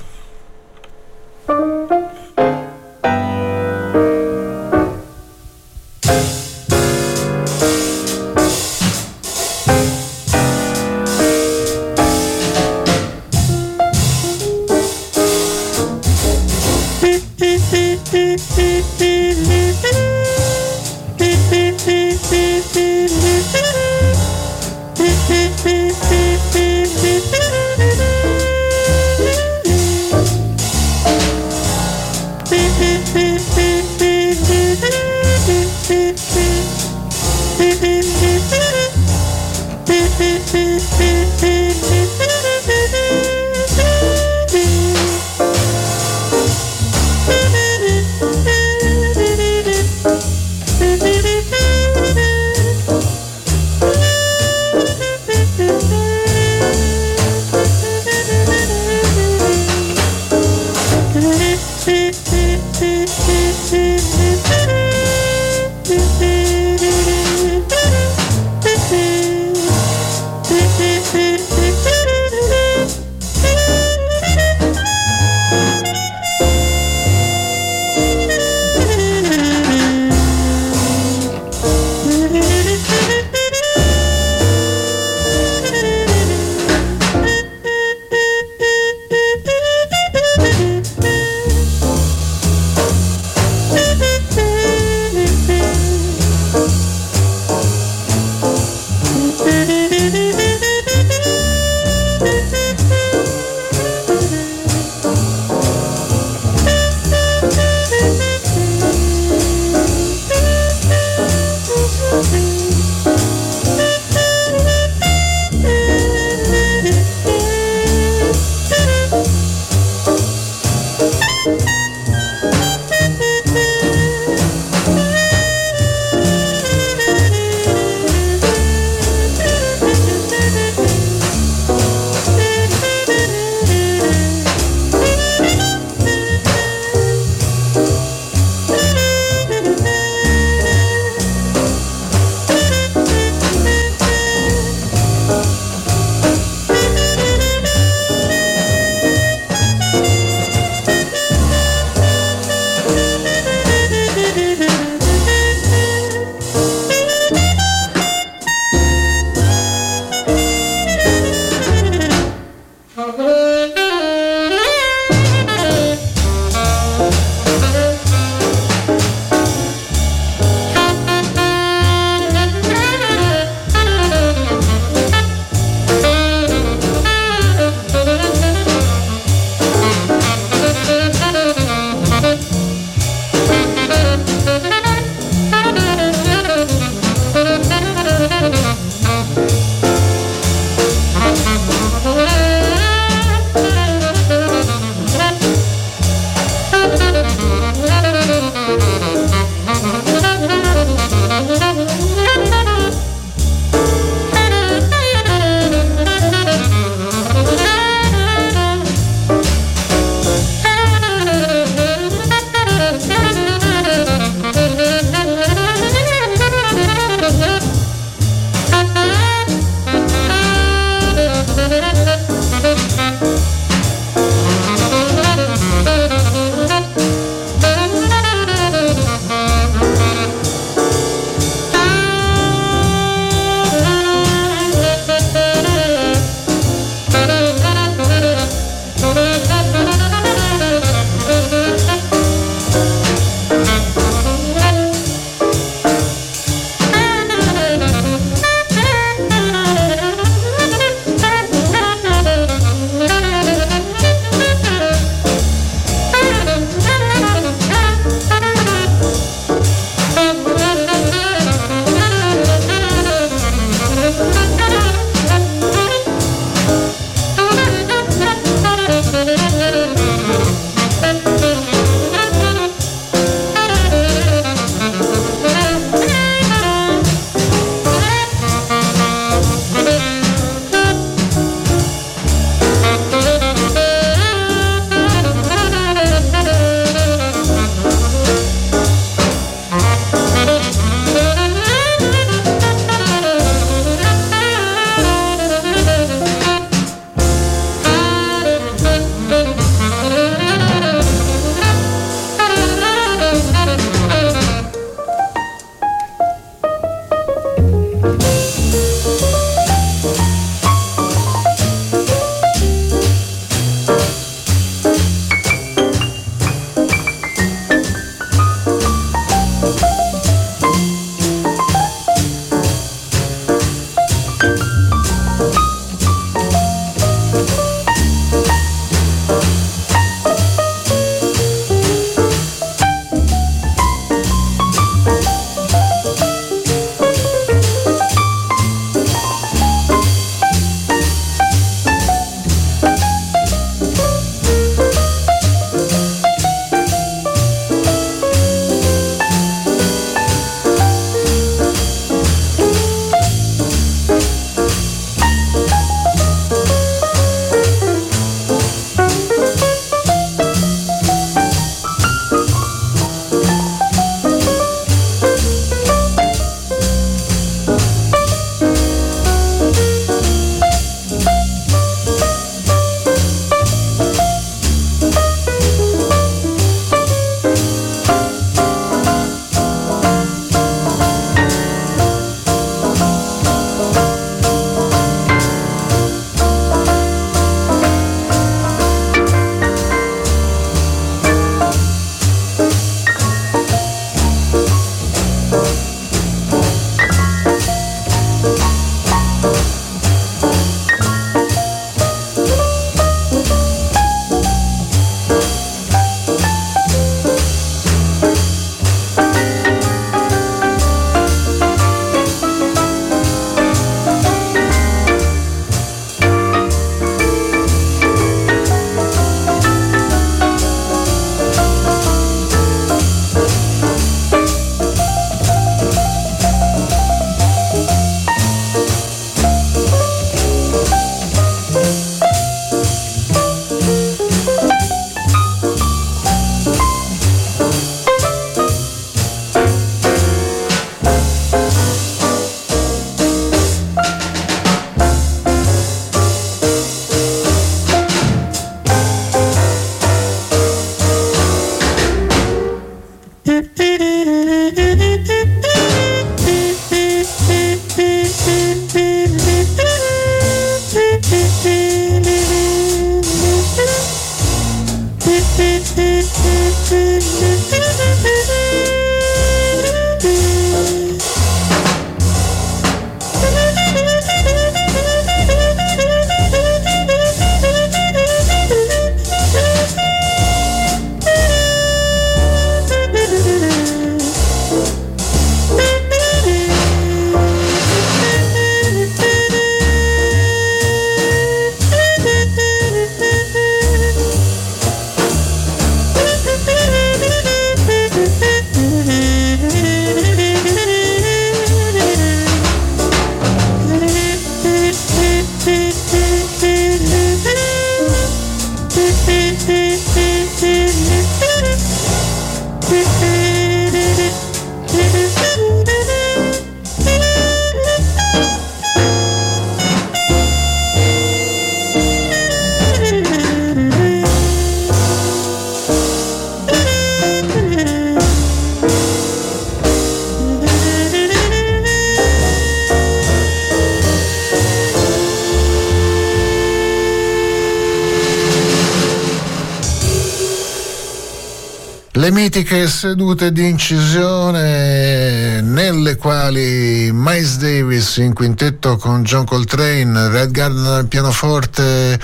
Mitiche sedute di incisione nelle quali Miles Davis in quintetto con John Coltrane, Red Gardner al pianoforte,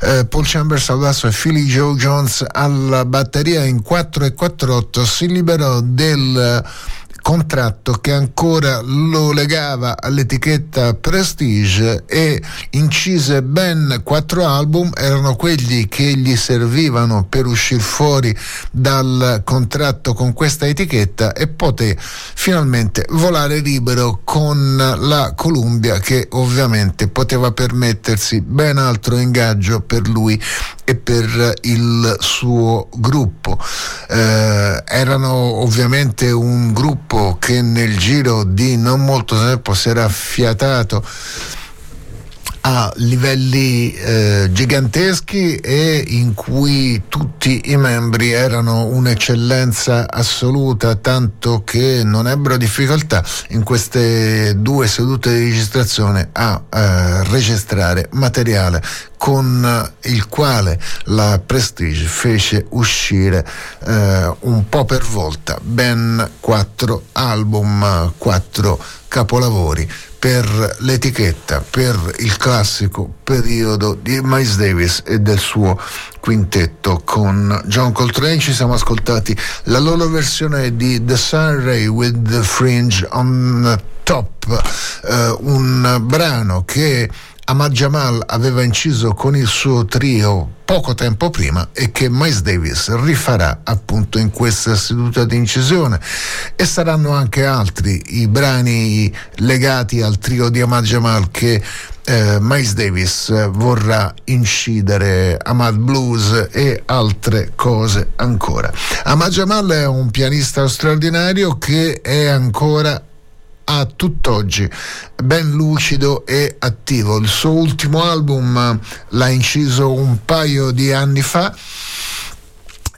eh, Paul Chambers al basso e Philly Joe Jones alla batteria in 4 e 4-8 si liberò del contratto che ancora lo legava all'etichetta Prestige e incise ben quattro album, erano quelli che gli servivano per uscire fuori dal contratto con questa etichetta e poté finalmente volare libero con la Columbia che ovviamente poteva permettersi ben altro ingaggio per lui e per il suo gruppo. Eh, erano ovviamente un gruppo che nel giro di non molto tempo si era affiatato a livelli eh, giganteschi e in cui tutti i membri erano un'eccellenza assoluta, tanto che non ebbero difficoltà in queste due sedute di registrazione a eh, registrare materiale con il quale la Prestige fece uscire eh, un po' per volta ben quattro album, quattro capolavori per l'etichetta, per il classico periodo di Miles Davis e del suo quintetto con John Coltrane. Ci siamo ascoltati la loro versione di The Sun Ray with the Fringe on Top, eh, un brano che Ahmad Jamal aveva inciso con il suo trio poco tempo prima e che Miles Davis rifarà appunto in questa seduta di incisione e saranno anche altri i brani legati al trio di Ahmad Jamal che eh, Miles Davis vorrà incidere Ahmad Blues e altre cose ancora. Ahmad Jamal è un pianista straordinario che è ancora a tutt'oggi ben lucido e attivo. Il suo ultimo album l'ha inciso un paio di anni fa.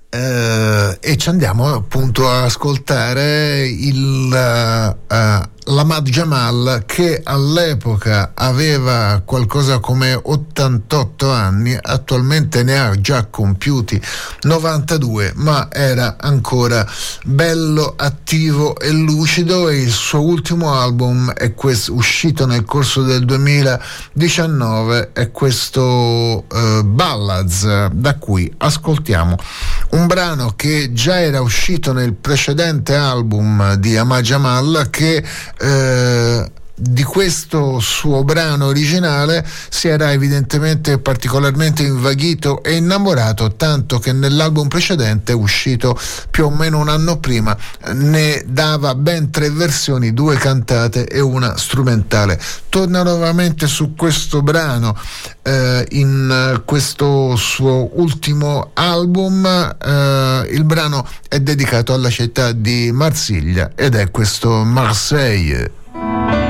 Eh, e ci andiamo appunto a ascoltare il uh, Lamad Jamal che all'epoca aveva qualcosa come 88 anni, attualmente ne ha già compiuti 92, ma era ancora bello, attivo e lucido e il suo ultimo album è questo, uscito nel corso del 2019 è questo uh, Ballads da cui ascoltiamo un brano che già era uscito nel precedente album di Ahmad Jamal che eh, di questo suo brano originale si era evidentemente particolarmente invaghito e innamorato, tanto che nell'album precedente, uscito più o meno un anno prima, ne dava ben tre versioni, due cantate e una strumentale. Torna nuovamente su questo brano eh, in questo suo ultimo album, eh, il brano è dedicato alla città di Marsiglia ed è questo Marseille.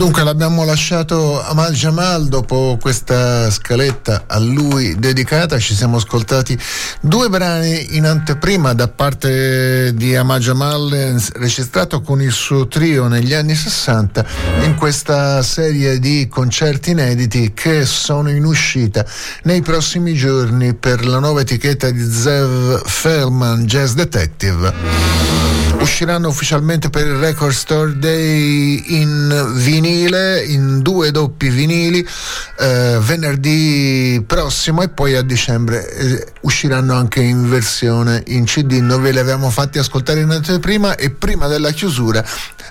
Dunque l'abbiamo lasciato Amal Jamal dopo questa scaletta a lui dedicata, ci siamo ascoltati due brani in anteprima da parte di Amal Jamal registrato con il suo trio negli anni 60 in questa serie di concerti inediti che sono in uscita nei prossimi giorni per la nuova etichetta di Zev Feldman Jazz Detective usciranno ufficialmente per il Record Store Day in vinile, in due doppi vinili, eh, venerdì prossimo e poi a dicembre eh, usciranno anche in versione in CD. Noi ve li avevamo fatti ascoltare in anteprima e prima della chiusura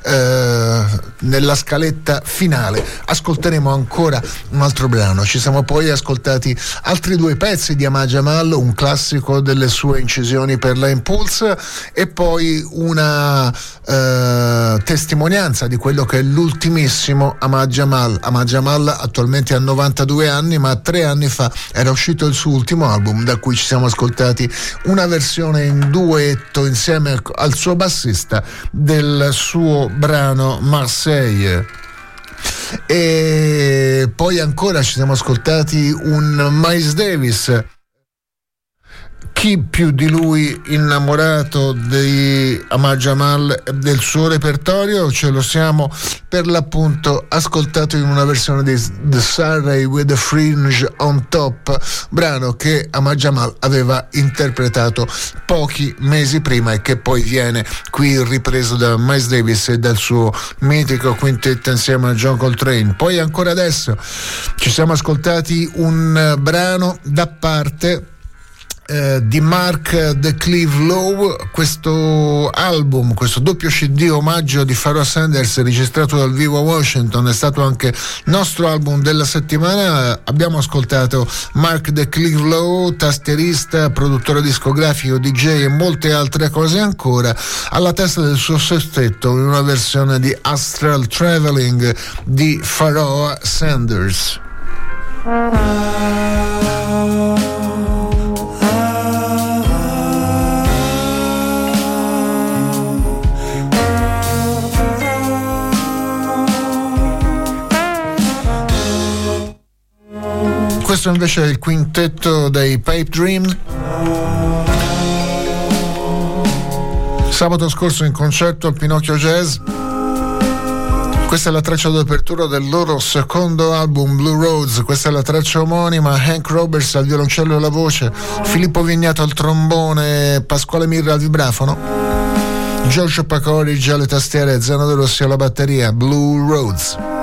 eh, nella scaletta finale ascolteremo ancora un altro brano. Ci siamo poi ascoltati altri due pezzi di Amaja Mallo, un classico delle sue incisioni per la Impulse e poi una eh, testimonianza di quello che è l'ultimissimo Ahmad Jamal. Ahmad Jamal attualmente ha 92 anni, ma tre anni fa era uscito il suo ultimo album da cui ci siamo ascoltati una versione in duetto insieme al suo bassista del suo brano Marseille. E poi ancora ci siamo ascoltati un Miles Davis chi più di lui innamorato di Amar Jamal e del suo repertorio ce lo siamo per l'appunto ascoltato in una versione di The Surrey with the Fringe on Top brano che Amar Jamal aveva interpretato pochi mesi prima e che poi viene qui ripreso da Miles Davis e dal suo mitico quintetto insieme a John Coltrane. Poi ancora adesso ci siamo ascoltati un brano da parte eh, di Mark The Cleve Lowe, questo album, questo doppio CD omaggio di Pharoah Sanders registrato dal vivo a Washington, è stato anche nostro album della settimana. Abbiamo ascoltato Mark The Cleve Lowe, tastierista, produttore discografico, DJ e molte altre cose ancora, alla testa del suo sestetto in una versione di Astral Traveling di Pharoah Sanders. Questo invece è il quintetto dei Pipe Dream. Sabato scorso in concerto al Pinocchio Jazz. Questa è la traccia d'apertura del loro secondo album Blue Roads, questa è la traccia omonima, Hank Roberts al violoncello e alla voce, Filippo Vignato al trombone, Pasquale Mirra al vibrafono, Giorgio Pacoric alle tastiere, Zeno De Rossi alla batteria, Blue Roads.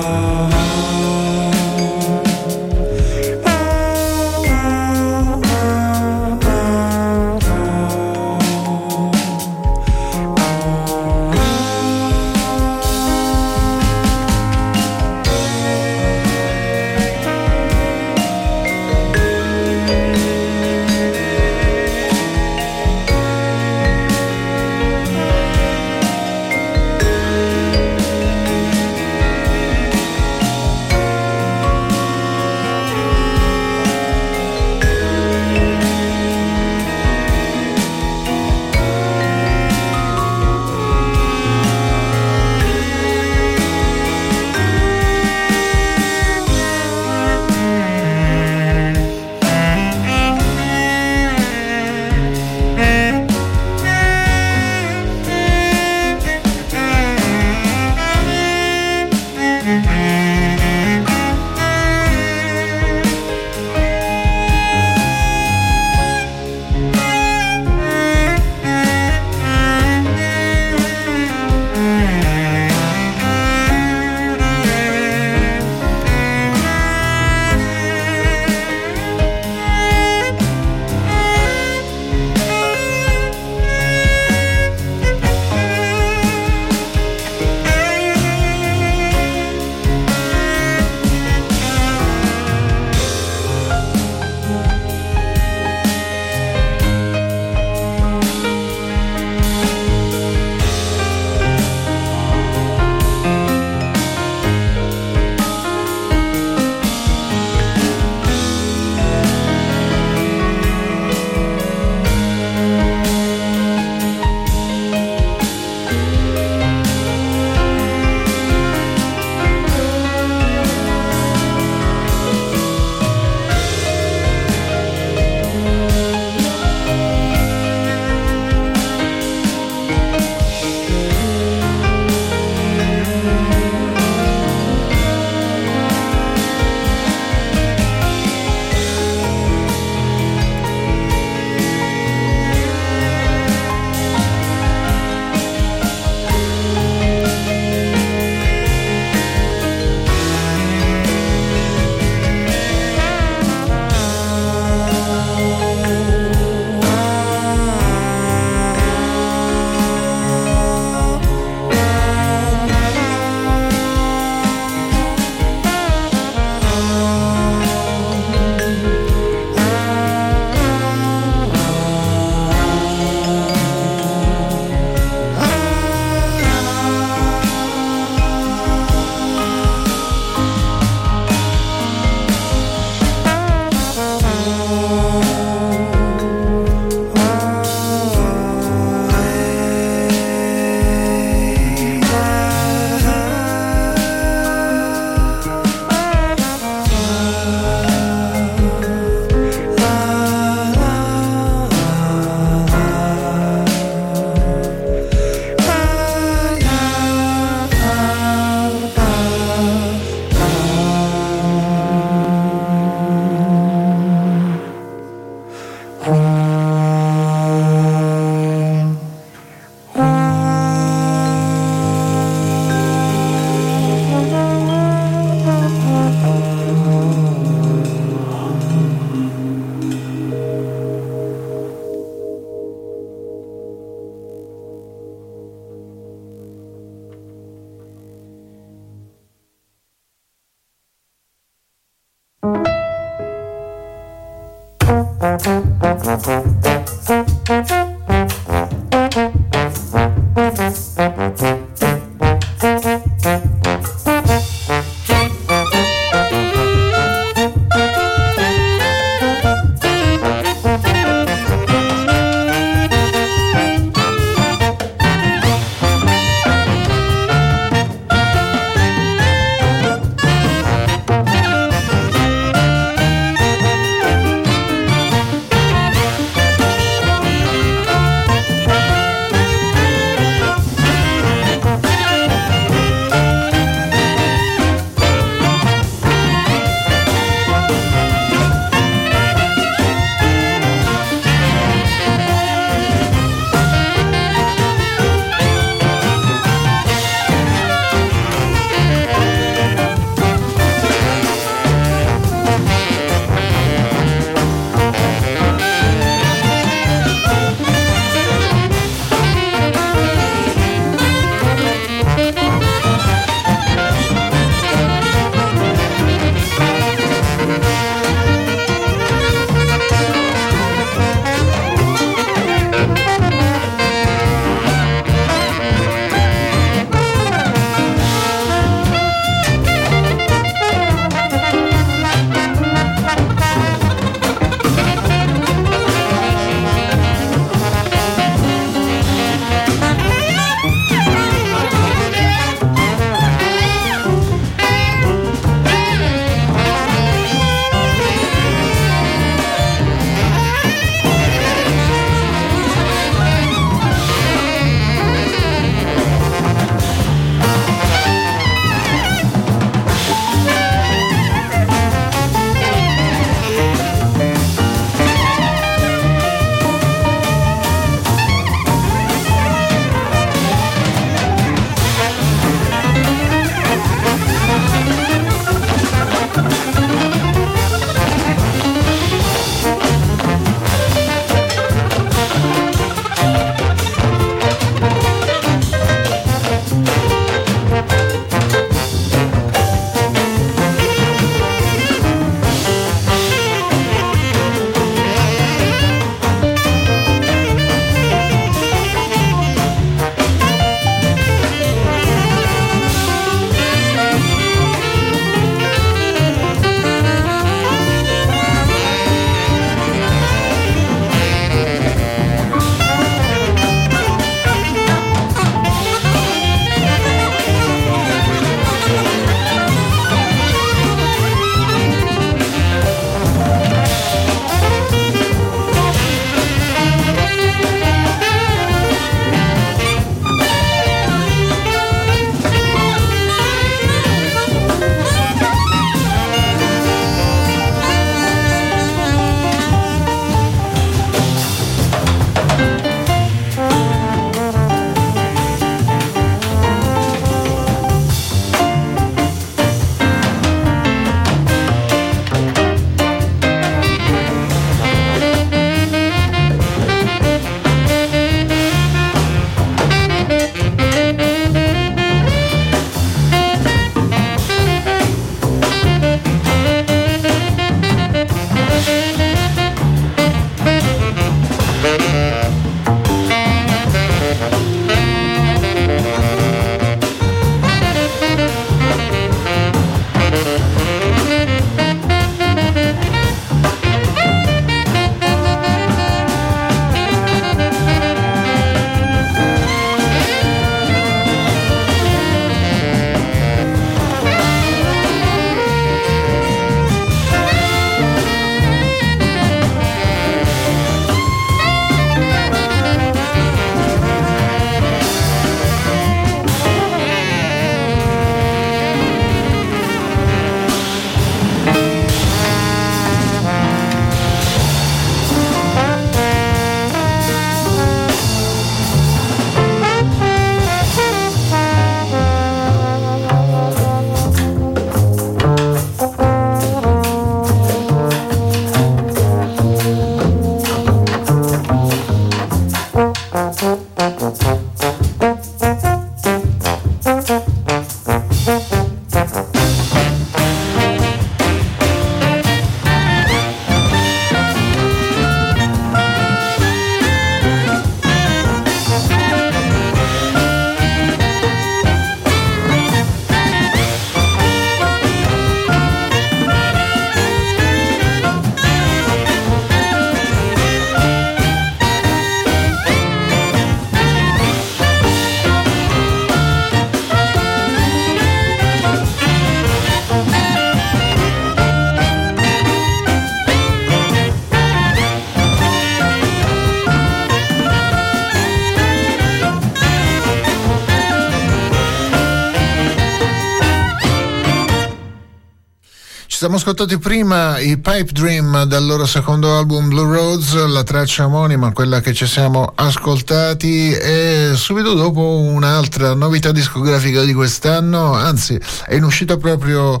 Ci siamo ascoltati prima i Pipe Dream dal loro secondo album Blue Roads, la traccia omonima, quella che ci siamo ascoltati e subito dopo un'altra novità discografica di quest'anno, anzi è in uscita proprio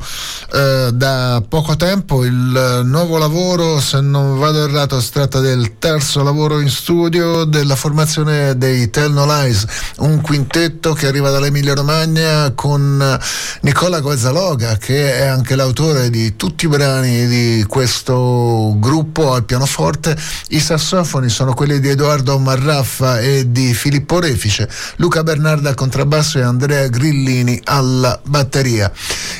eh, da poco tempo il nuovo lavoro, se non vado errato, si tratta del terzo lavoro in studio della formazione dei Tell No Lies, un quintetto che arriva dall'Emilia Romagna con Nicola Guazzaloga che è anche l'autore di tutti i brani di questo gruppo al pianoforte. I sassofoni sono quelli di Edoardo Marraffa e di Filippo Refice, Luca Bernarda al contrabbasso e Andrea Grillini alla batteria.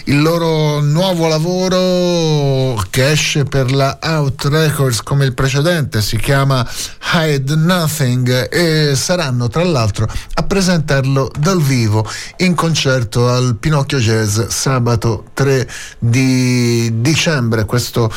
Il loro nuovo lavoro che esce per la Out Records come il precedente si chiama Hide Nothing e saranno tra l'altro a presentarlo dal vivo in concerto al Pinocchio Jazz sabato 3 di dicembre. Questo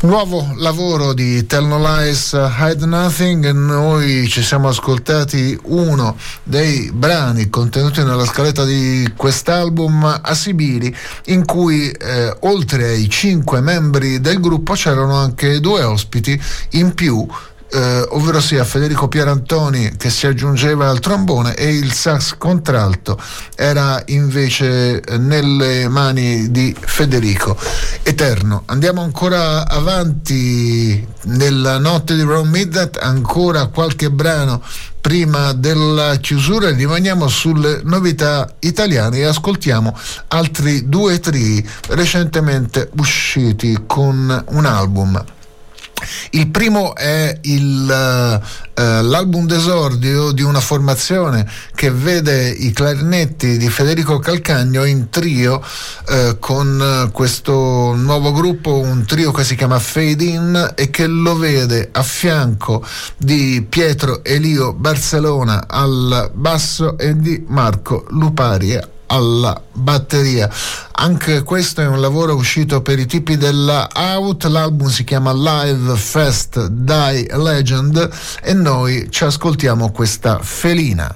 nuovo lavoro di Tell Hide Nothing noi ci siamo ascoltati uno dei brani contenuti nella scaletta di quest'album a Sibili in cui eh, oltre ai cinque membri del gruppo c'erano anche due ospiti in più eh, ovvero sia Federico Pierantoni che si aggiungeva al trombone e il sax contralto era invece nelle mani di Federico Eterno. Andiamo ancora avanti nella notte di Round Midnight, ancora qualche brano prima della chiusura rimaniamo sulle novità italiane e ascoltiamo altri due tri recentemente usciti con un album il primo è il, uh, l'album d'esordio di una formazione che vede i clarinetti di Federico Calcagno in trio uh, con questo nuovo gruppo, un trio che si chiama Fade In e che lo vede a fianco di Pietro Elio Barcellona al basso e di Marco Luparia alla batteria. Anche questo è un lavoro uscito per i tipi della Out, l'album si chiama Live Fest Die Legend e noi ci ascoltiamo questa felina.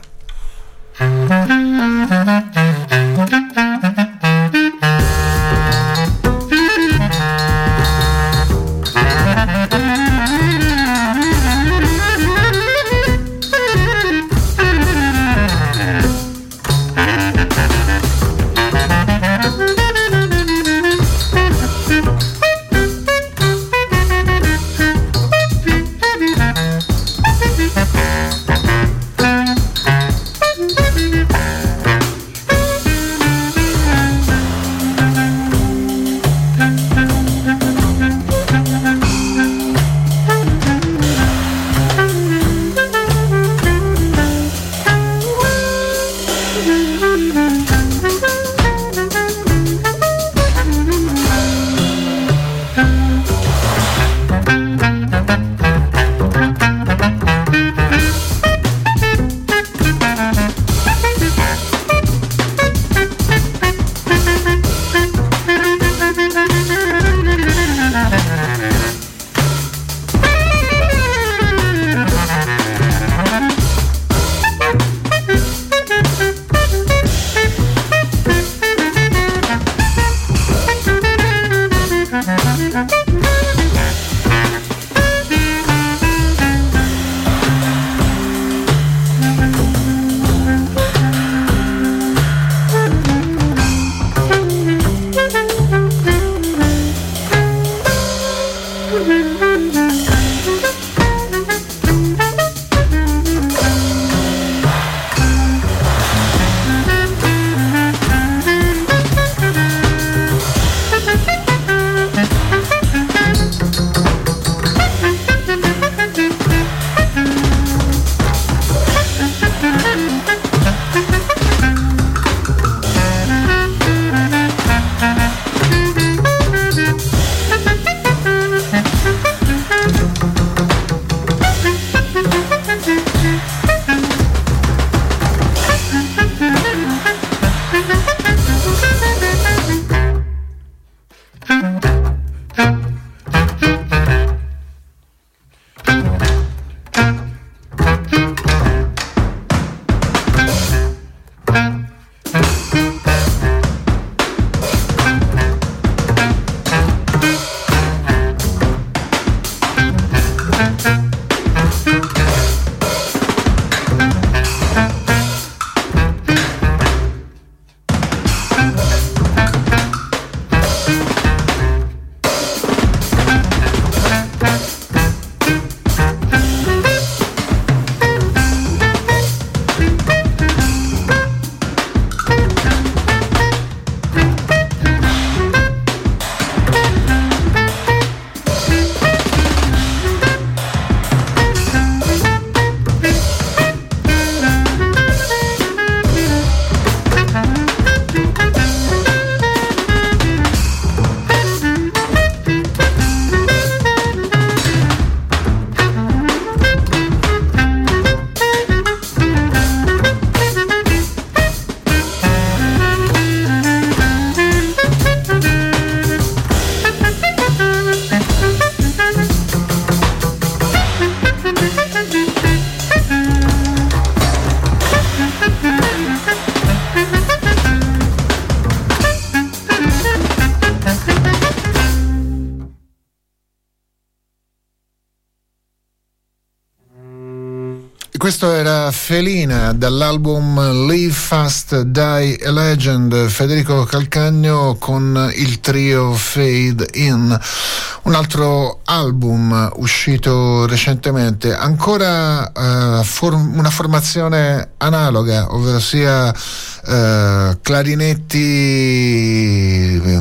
Felina dall'album Live Fast Die a Legend, Federico Calcagno con il trio Fade In, un altro album uscito recentemente, ancora uh, form- una formazione analoga, ovvero sia uh, clarinetti,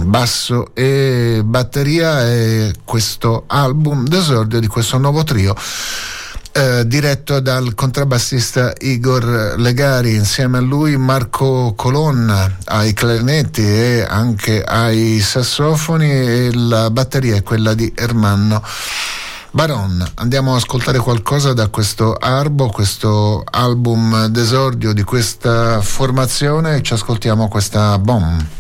basso e batteria e questo album d'esordio di questo nuovo trio diretto dal contrabbassista Igor Legari, insieme a lui Marco Colonna ai clarinetti e anche ai sassofoni e la batteria è quella di Ermanno. Baron, andiamo ad ascoltare qualcosa da questo Arbo, questo album d'esordio di questa formazione e ci ascoltiamo questa bomb.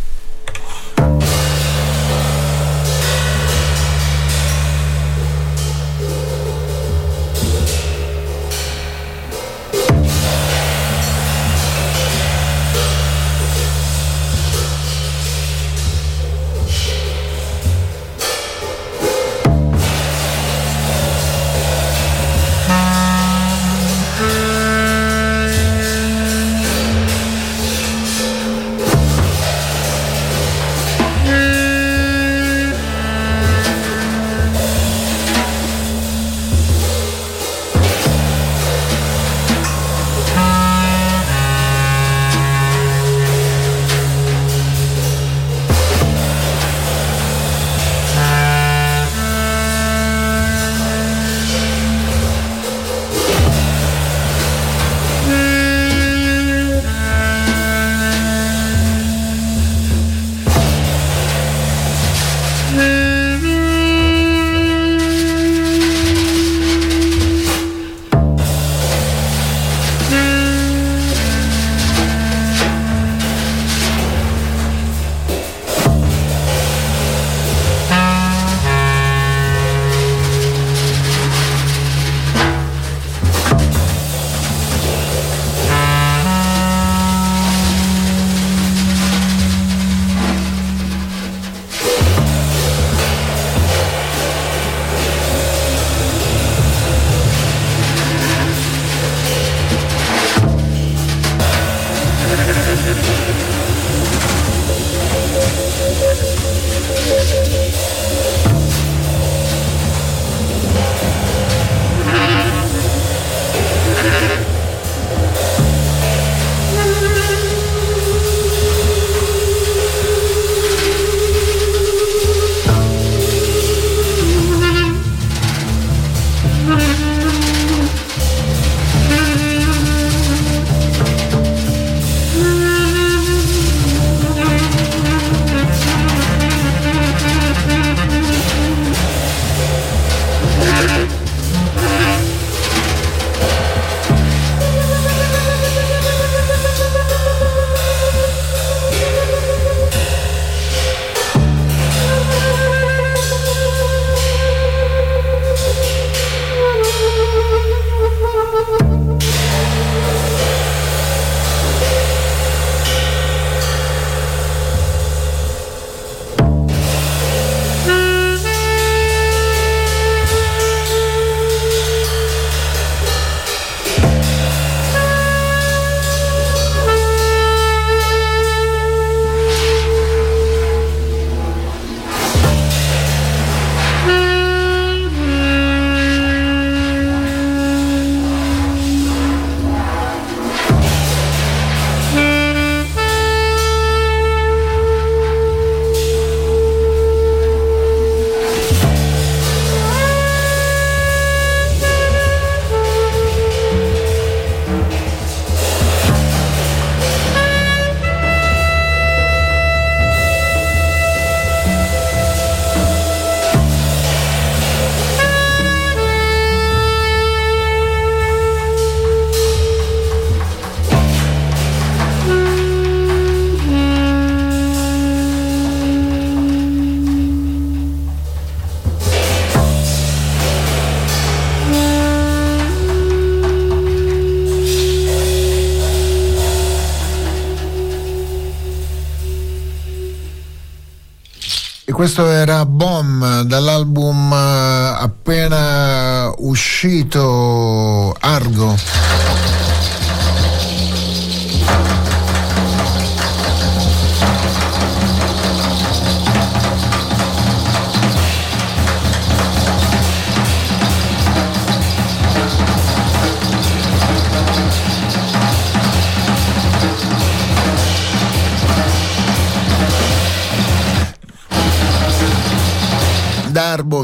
Questo era Bomb dall'album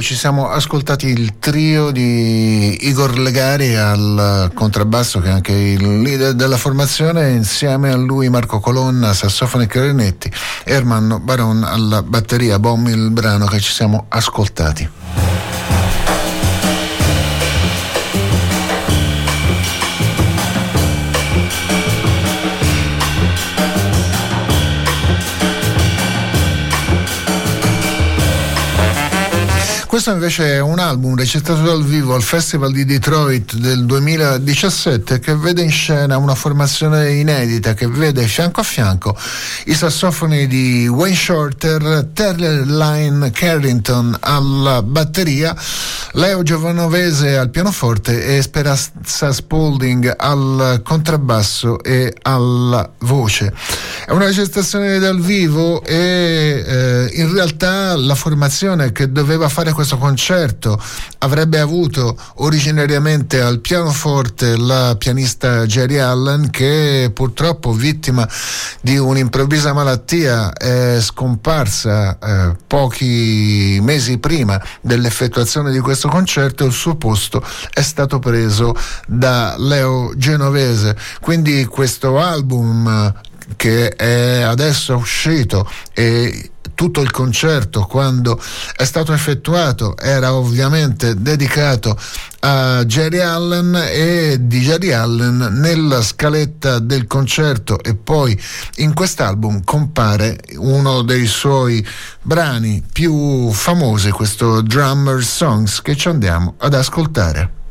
ci siamo ascoltati il trio di Igor Legari al contrabbasso che è anche il leader della formazione insieme a lui Marco Colonna, sassofono e clarinetti e Ermanno Baron alla batteria, Bomb il brano che ci siamo ascoltati. Questo invece è un album registrato dal vivo al Festival di Detroit del 2017 che vede in scena una formazione inedita che vede fianco a fianco i sassofoni di Wayne Shorter, Terry Line Carrington alla batteria, Leo Giovanovese al pianoforte e Speranza Spalding al contrabbasso e alla voce. È una registrazione dal vivo e eh, in realtà la formazione che doveva fare questo concerto avrebbe avuto originariamente al pianoforte la pianista Jerry Allen che purtroppo vittima di un'improvvisa malattia è scomparsa eh, pochi mesi prima dell'effettuazione di questo concerto il suo posto è stato preso da Leo Genovese. Quindi questo album che è adesso uscito e tutto il concerto quando è stato effettuato era ovviamente dedicato a Jerry Allen e di Jerry Allen nella scaletta del concerto e poi in quest'album compare uno dei suoi brani più famosi, questo Drummer Songs che ci andiamo ad ascoltare.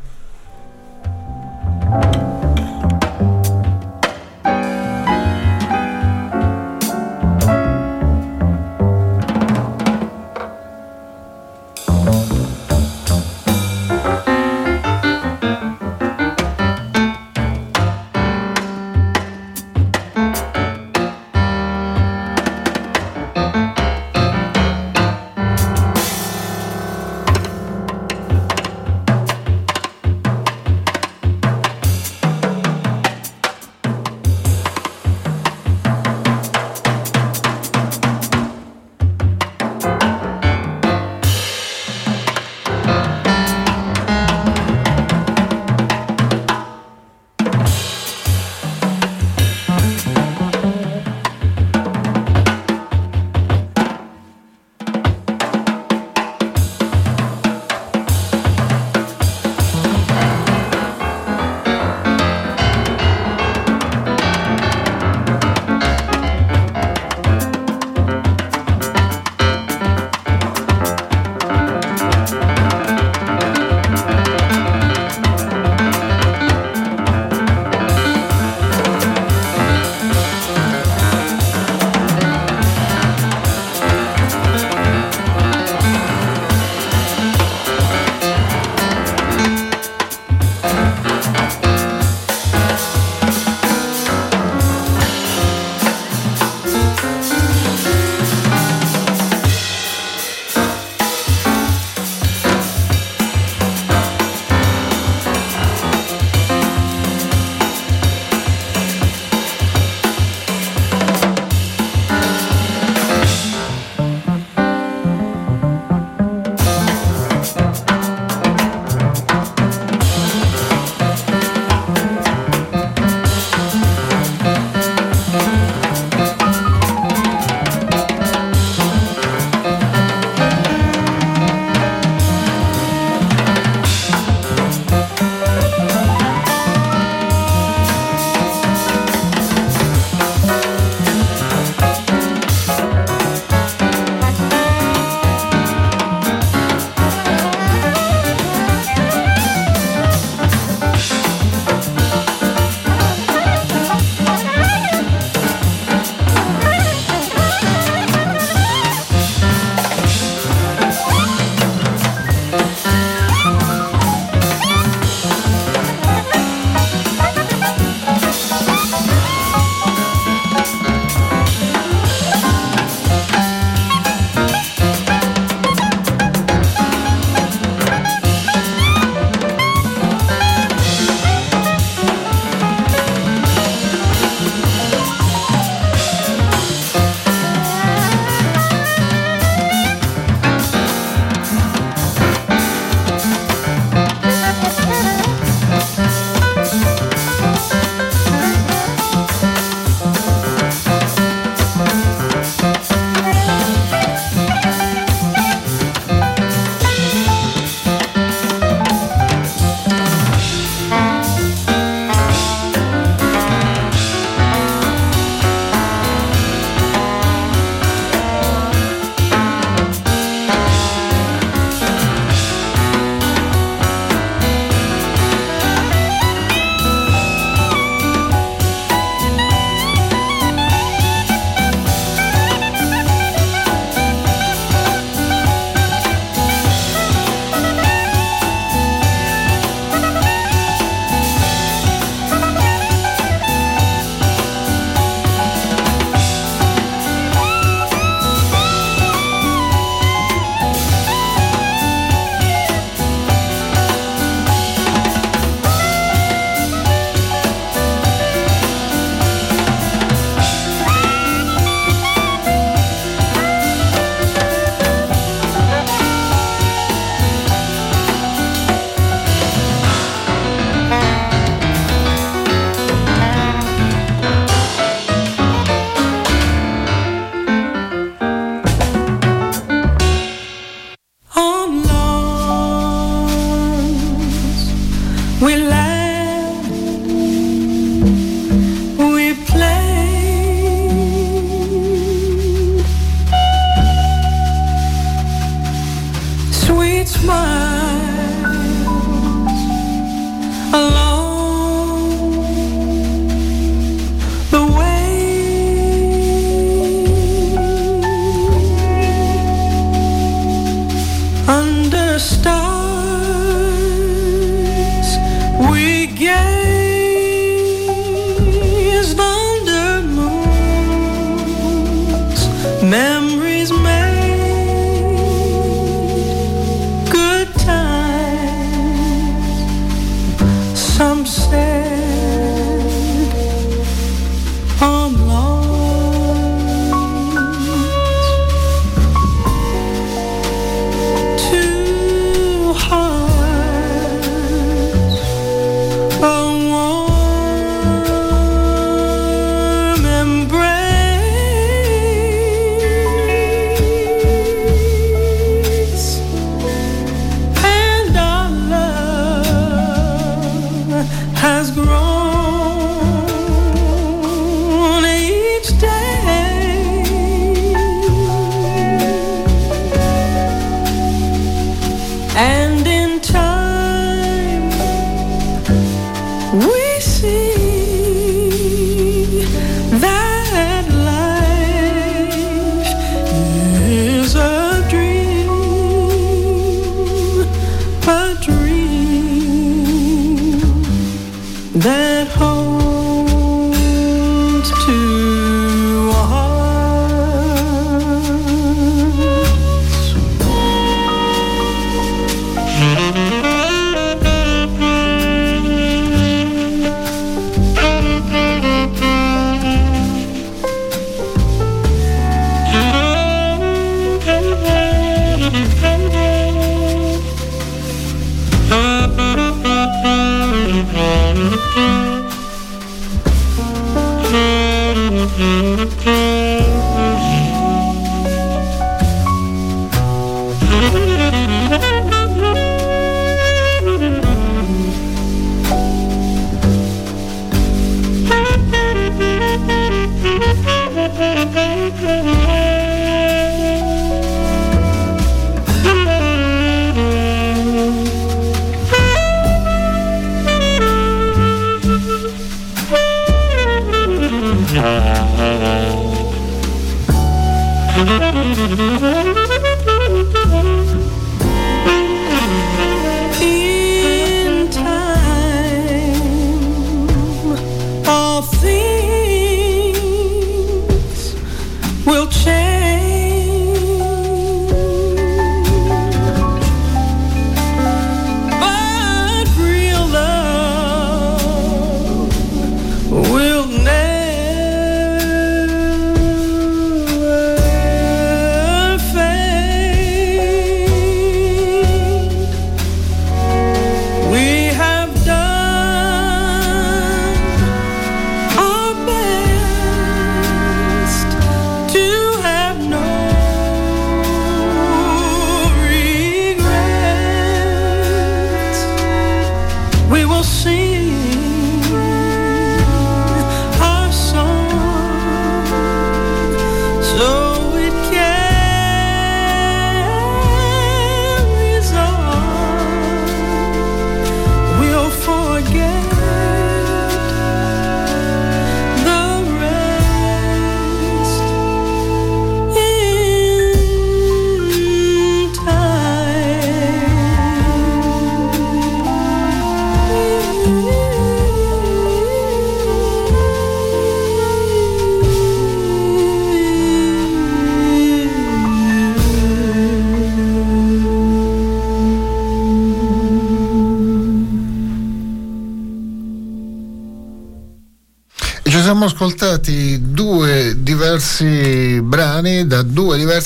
has grown.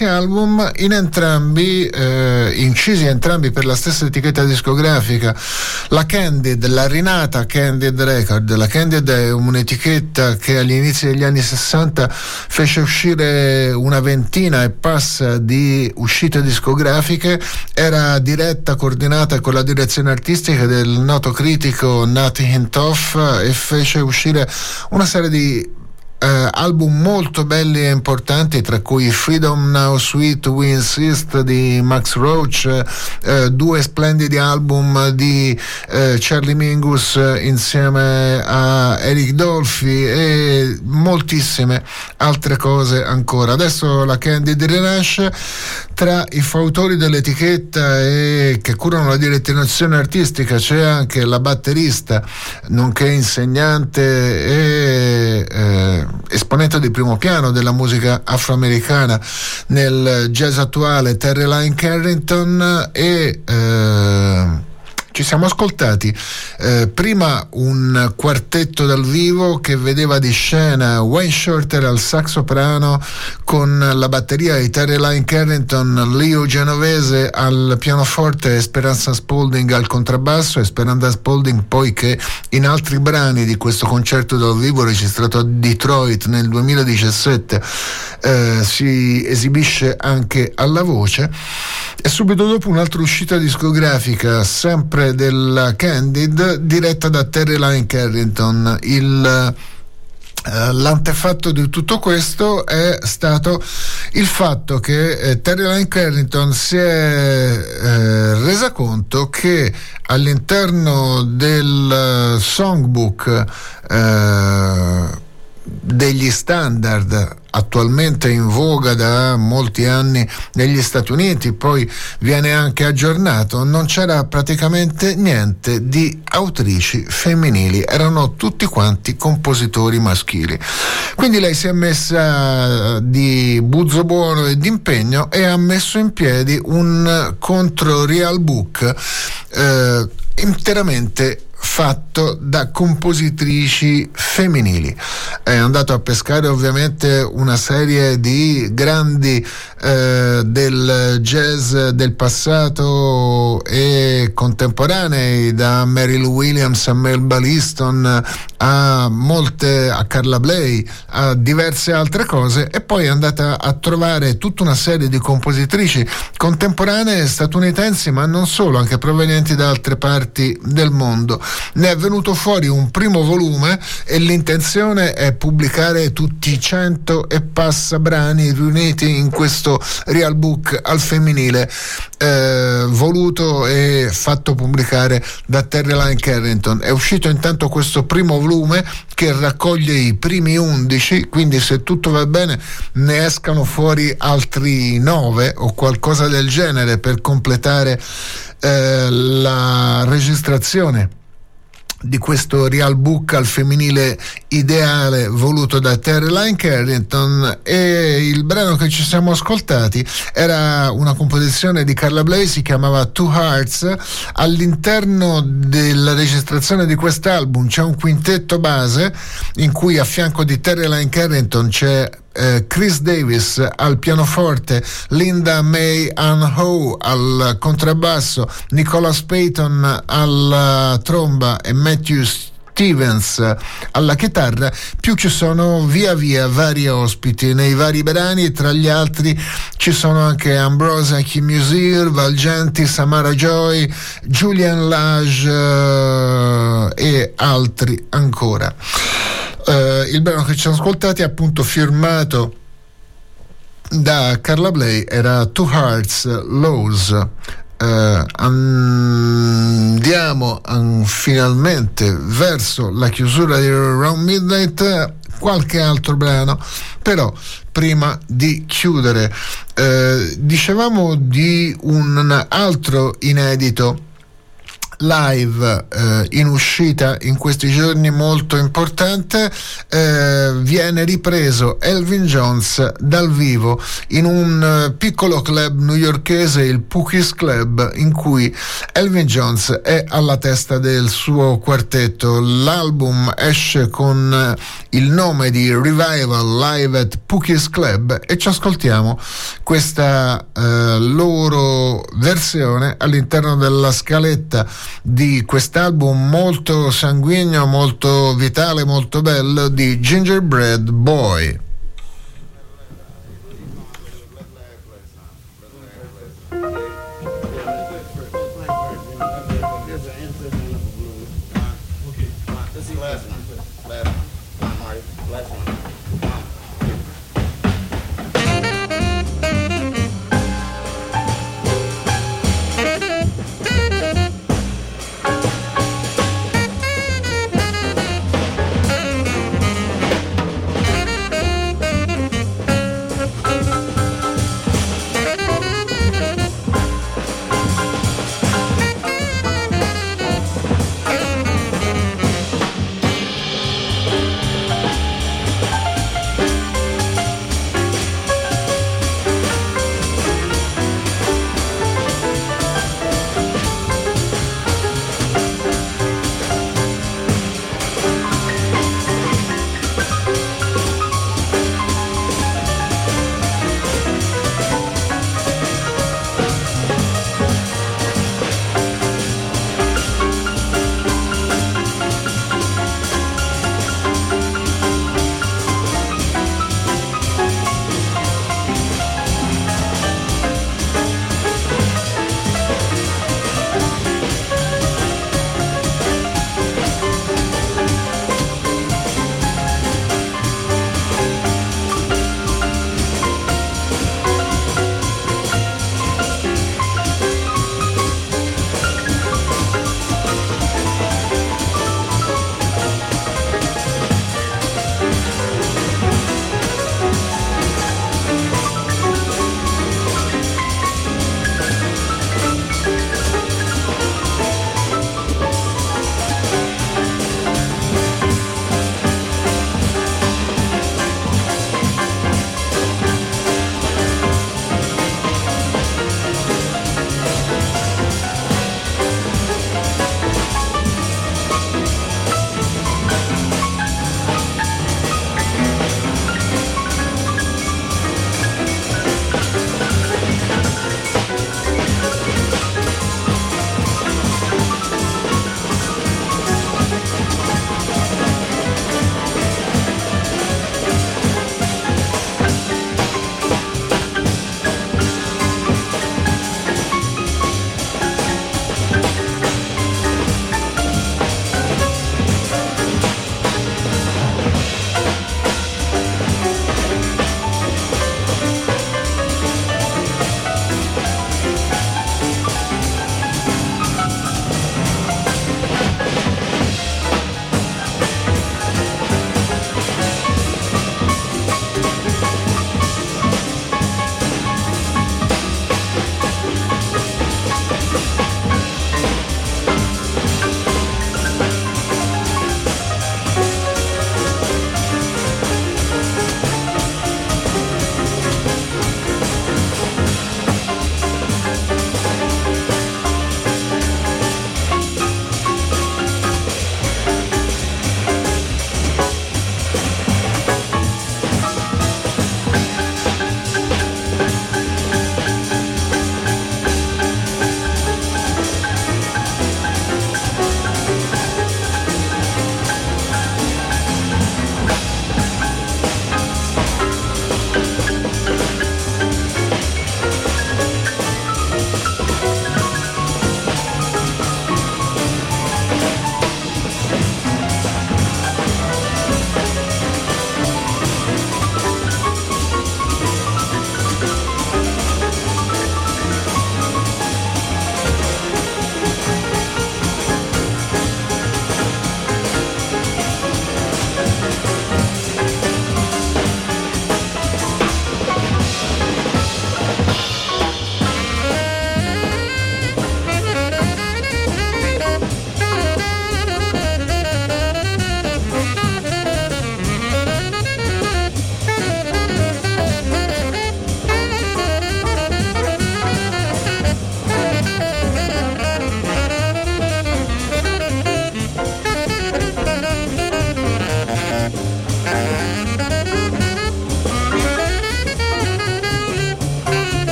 Diversi album, in entrambi eh, incisi entrambi per la stessa etichetta discografica. La Candid, la rinata Candid Record. La Candid è un'etichetta che agli inizi degli anni 60 fece uscire una ventina e passa di uscite discografiche, era diretta, coordinata con la direzione artistica del noto critico Nati Hintoff e fece uscire una serie di album molto belli e importanti, tra cui Freedom Now Sweet We Insist di Max Roach, eh, due splendidi album di eh, Charlie Mingus insieme a Eric Dolphy e moltissime altre cose ancora. Adesso la Candid rinasce tra i fautori dell'etichetta e che curano la direzione artistica c'è anche la batterista, nonché insegnante e eh, esponente di primo piano della musica afroamericana nel jazz attuale, Terry Lyne Carrington e eh, ci siamo ascoltati. Eh, prima un quartetto dal vivo che vedeva di scena Wayne Shorter al sax soprano con la batteria di Terry Line Carrington, Leo Genovese al pianoforte e Speranza Spalding al contrabbasso e Speranza Spalding poi che in altri brani di questo concerto dal vivo registrato a Detroit nel 2017 eh, si esibisce anche alla voce. E subito dopo un'altra uscita discografica sempre della Candid diretta da Terry Line Carrington. Il Uh, l'antefatto di tutto questo è stato il fatto che eh, Terry Line Carrington si è eh, resa conto che all'interno del songbook eh, degli standard attualmente in voga da molti anni negli Stati Uniti, poi viene anche aggiornato, non c'era praticamente niente di autrici femminili, erano tutti quanti compositori maschili. Quindi lei si è messa di buzzo buono e d'impegno e ha messo in piedi un contro real book eh, interamente fatto da compositrici femminili. È andato a pescare ovviamente una serie di grandi eh, del jazz del passato e contemporanei, da Mary Lou Williams a Melba Liston a molte, a Carla Bley, a diverse altre cose e poi è andata a trovare tutta una serie di compositrici contemporanee statunitensi ma non solo, anche provenienti da altre parti del mondo. Ne è venuto fuori un primo volume e l'intenzione è pubblicare tutti i cento e passa brani riuniti in questo real book al femminile eh, voluto e fatto pubblicare da Terry Line Carrington. È uscito intanto questo primo volume che raccoglie i primi undici, quindi se tutto va bene ne escano fuori altri nove o qualcosa del genere per completare eh, la registrazione di questo real book al femminile ideale voluto da Terry Carrington e il brano che ci siamo ascoltati era una composizione di Carla Bley si chiamava Two Hearts. All'interno della registrazione di quest'album c'è un quintetto base in cui a fianco di Terry Carrington c'è eh, Chris Davis al pianoforte, Linda May Ann Ho al contrabbasso, Nicholas Payton alla tromba e Matthew Stevens alla chitarra, più ci sono via via vari ospiti nei vari brani, tra gli altri ci sono anche Ambrosia Kimusir, Valgenti, Samara Joy, Julian Lage uh, e altri ancora. Uh, il brano che ci siamo ascoltati è appunto firmato da Carla Bley, era Two Hearts Lows. Uh, andiamo um, finalmente verso la chiusura di Round Midnight qualche altro brano però prima di chiudere uh, dicevamo di un altro inedito live eh, in uscita in questi giorni molto importante eh, viene ripreso Elvin Jones dal vivo in un eh, piccolo club newyorkese il Pookies Club in cui Elvin Jones è alla testa del suo quartetto. L'album esce con eh, il nome di Revival Live at Pookies Club e ci ascoltiamo questa eh, loro versione all'interno della scaletta di quest'album molto sanguigno, molto vitale, molto bello di Gingerbread Boy.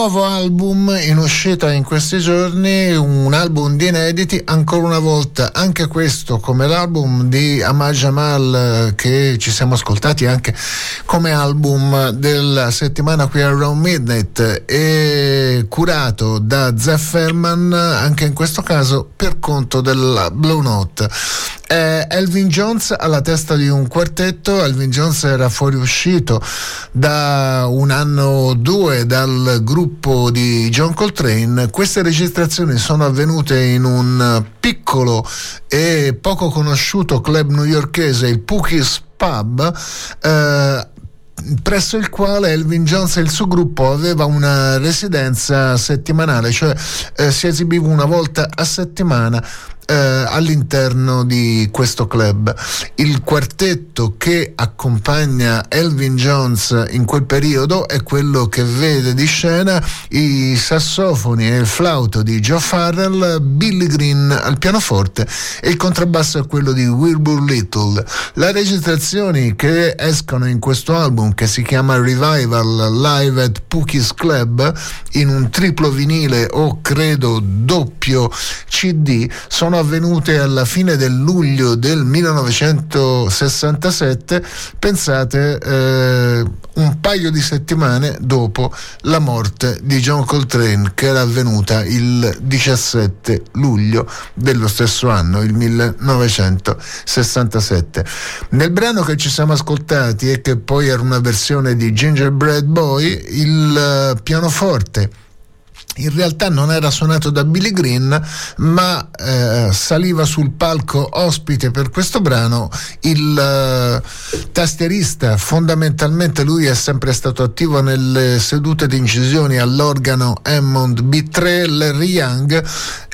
Nuovo album in uscita in questi giorni, un album di inediti, ancora una volta anche questo come l'album di Amal Jamal che ci siamo ascoltati anche come album della settimana qui a Around Midnight e curato da Zefferman anche in questo caso per conto della Blue Note. Eh, Elvin Jones alla testa di un quartetto, Elvin Jones era fuoriuscito da un anno o due dal gruppo di John Coltrane. Queste registrazioni sono avvenute in un piccolo e poco conosciuto club newyorkese, il Pookies Pub. Eh, presso il quale Elvin Jones e il suo gruppo aveva una residenza settimanale, cioè eh, si esibiva una volta a settimana eh, all'interno di questo club. Il quartetto che accompagna Elvin Jones in quel periodo è quello che vede di scena i sassofoni e il flauto di Joe Farrell, Billy Green al pianoforte e il contrabbasso è quello di Wilbur Little. Le registrazioni che escono in questo album che si chiama Revival Live at Pookie's Club in un triplo vinile o credo doppio CD sono avvenute alla fine del luglio del 1967, pensate eh, un paio di settimane dopo la morte di John Coltrane che era avvenuta il 17 luglio dello stesso anno, il 1967. Nel brano che ci siamo ascoltati e che poi era una versione di Gingerbread Boy, il uh, pianoforte in realtà non era suonato da Billy Green, ma eh, saliva sul palco ospite per questo brano il eh, tastierista. Fondamentalmente lui è sempre stato attivo nelle sedute di incisioni all'organo Hammond B3, Larry Young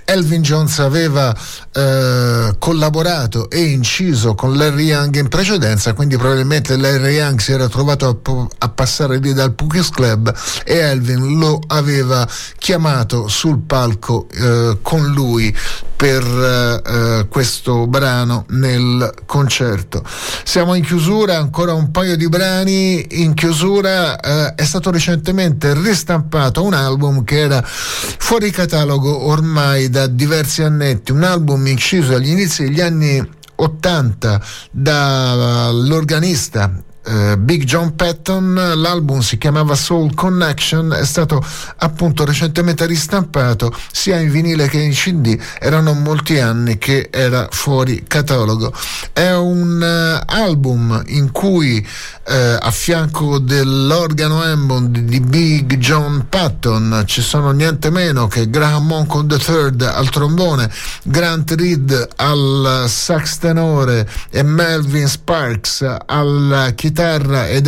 Elvin Jones aveva eh, collaborato e inciso con Larry Young in precedenza, quindi probabilmente Larry Young si era trovato a, a passare lì dal Pookies Club e Elvin lo aveva chiamato sul palco eh, con lui per eh, questo brano nel concerto. Siamo in chiusura, ancora un paio di brani. In chiusura eh, è stato recentemente ristampato un album che era fuori catalogo ormai da diversi annetti, un album inciso agli inizi degli anni 80 dall'organista eh, Big John Patton, l'album si chiamava Soul Connection, è stato appunto recentemente ristampato sia in vinile che in CD, erano molti anni che era fuori catalogo. È un uh, album in cui uh, a fianco dell'organo Hammond di Big John Patton ci sono niente meno che Graham Monk III al trombone, Grant Reed al sax tenore e Melvin Sparks alla chitarra chitarra ed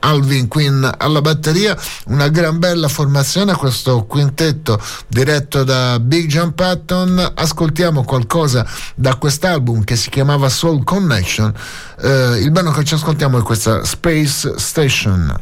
Alvin Quinn alla batteria, una gran bella formazione questo quintetto diretto da Big John Patton. Ascoltiamo qualcosa da quest'album che si chiamava Soul Connection. Eh, il brano che ci ascoltiamo è questa Space Station.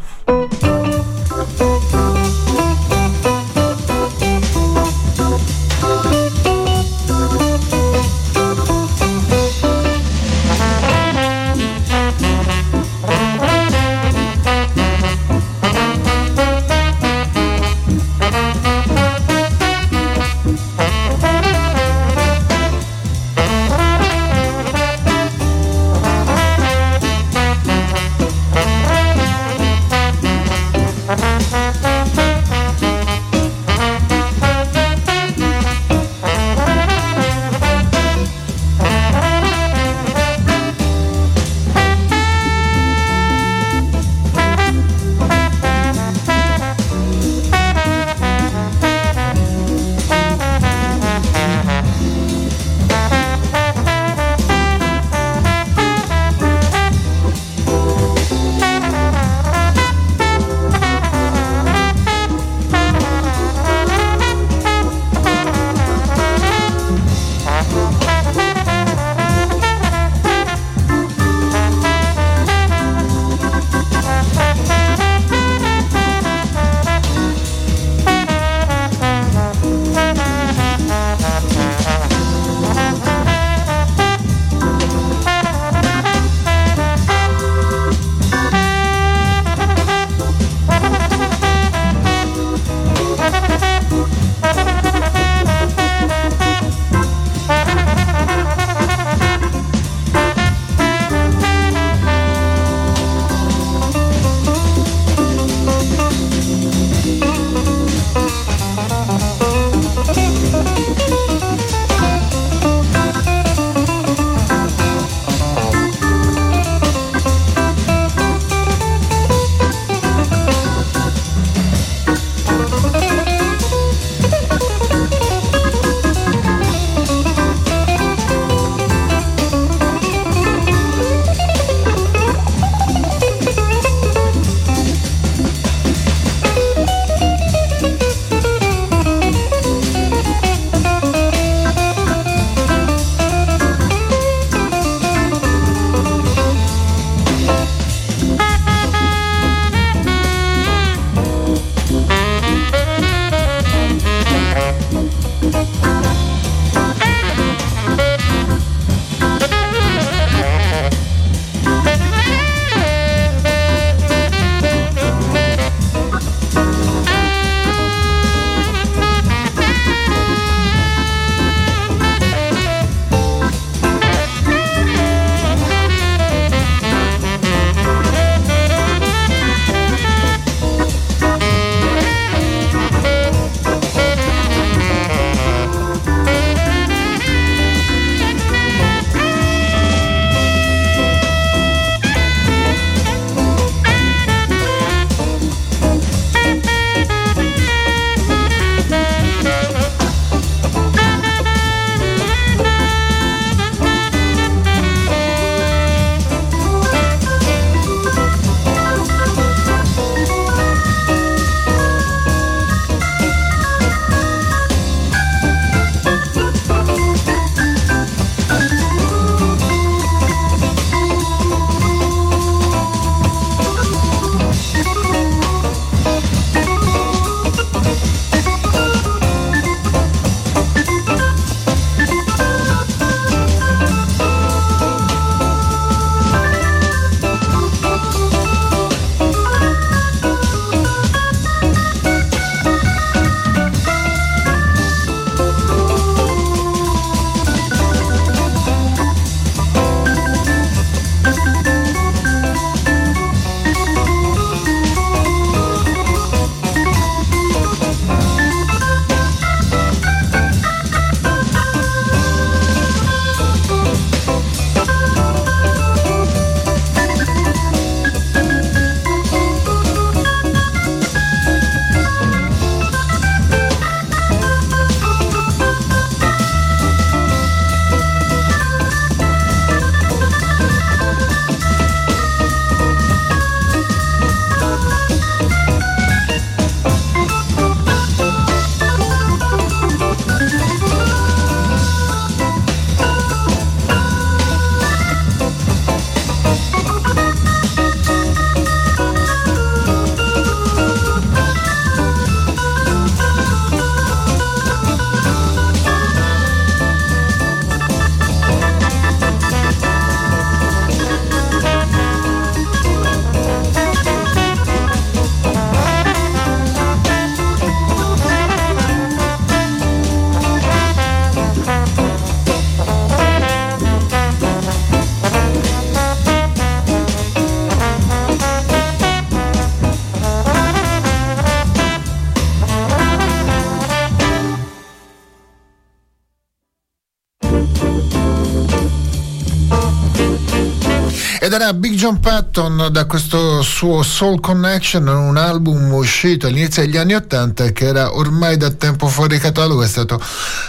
Ed era Big John Patton da questo suo Soul Connection, un album uscito all'inizio degli anni Ottanta che era ormai da tempo fuori catalogo, è stato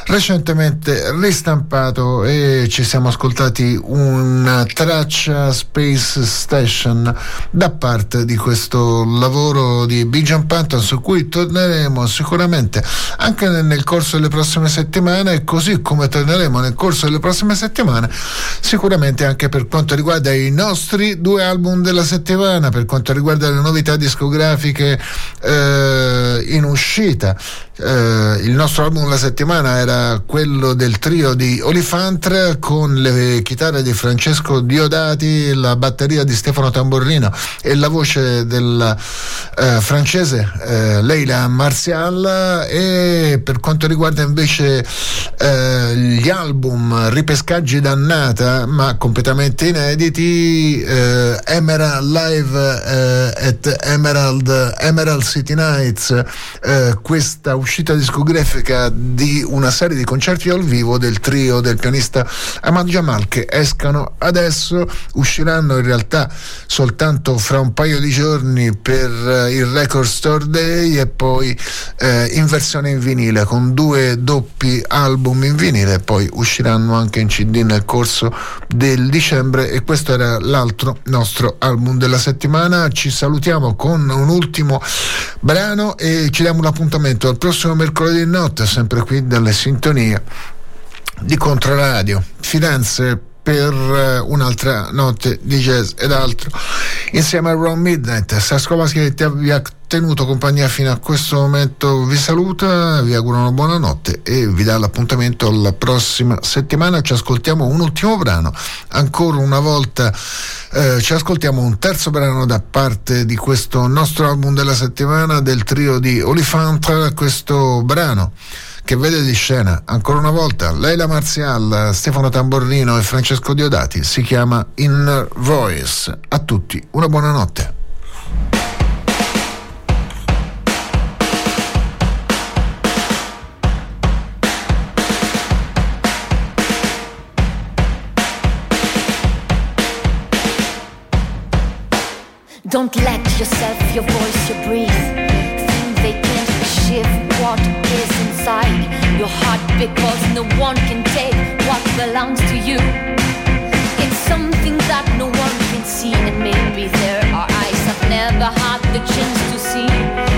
recentemente ristampato e ci siamo ascoltati una traccia Space Station da parte di questo lavoro di Big John Patton su cui torneremo sicuramente anche nel corso delle prossime settimane, così come torneremo nel corso delle prossime settimane, sicuramente anche per quanto riguarda i nostri due album della settimana per quanto riguarda le novità discografiche eh, in uscita. Eh, il nostro album della settimana era quello del trio di Olifantra con le chitarre di Francesco Diodati, la batteria di Stefano Tamborrino e la voce del eh, francese eh, Leila Martial. E per quanto riguarda invece eh, gli album ripescaggi dannata ma completamente inediti eh, Emerald Live eh, at Emerald, Emerald City Nights questa uscita uscita discografica di una serie di concerti dal vivo del trio del pianista Ahmad Jamal che escano adesso, usciranno in realtà soltanto fra un paio di giorni per eh, il Record Store Day e poi eh, in versione in vinile con due doppi album in vinile, poi usciranno anche in CD nel corso del dicembre e questo era l'altro nostro album della settimana. Ci salutiamo con un ultimo brano e ci diamo l'appuntamento al prossimo prossimo mercoledì notte, sempre qui dalle sintonie di Controradio. Firenze per eh, un'altra notte di jazz ed altro. Insieme a Ron Midnight Sascolaschi che ti ha tenuto compagnia fino a questo momento vi saluta vi auguro una buona notte e vi dà l'appuntamento la prossima settimana. Ci ascoltiamo un ultimo brano ancora una volta eh, ci ascoltiamo un terzo brano da parte di questo nostro album della settimana del trio di Olifant questo brano che vede di scena ancora una volta Leila Marzial, Stefano Tamborrino e Francesco Diodati. Si chiama Inner Voice. A tutti una buona notte. Don't let yourself, your voice, your breathe. Your heart because no one can take what belongs to you. It's something that no one can see, and maybe there are eyes I've never had the chance to see. chance to see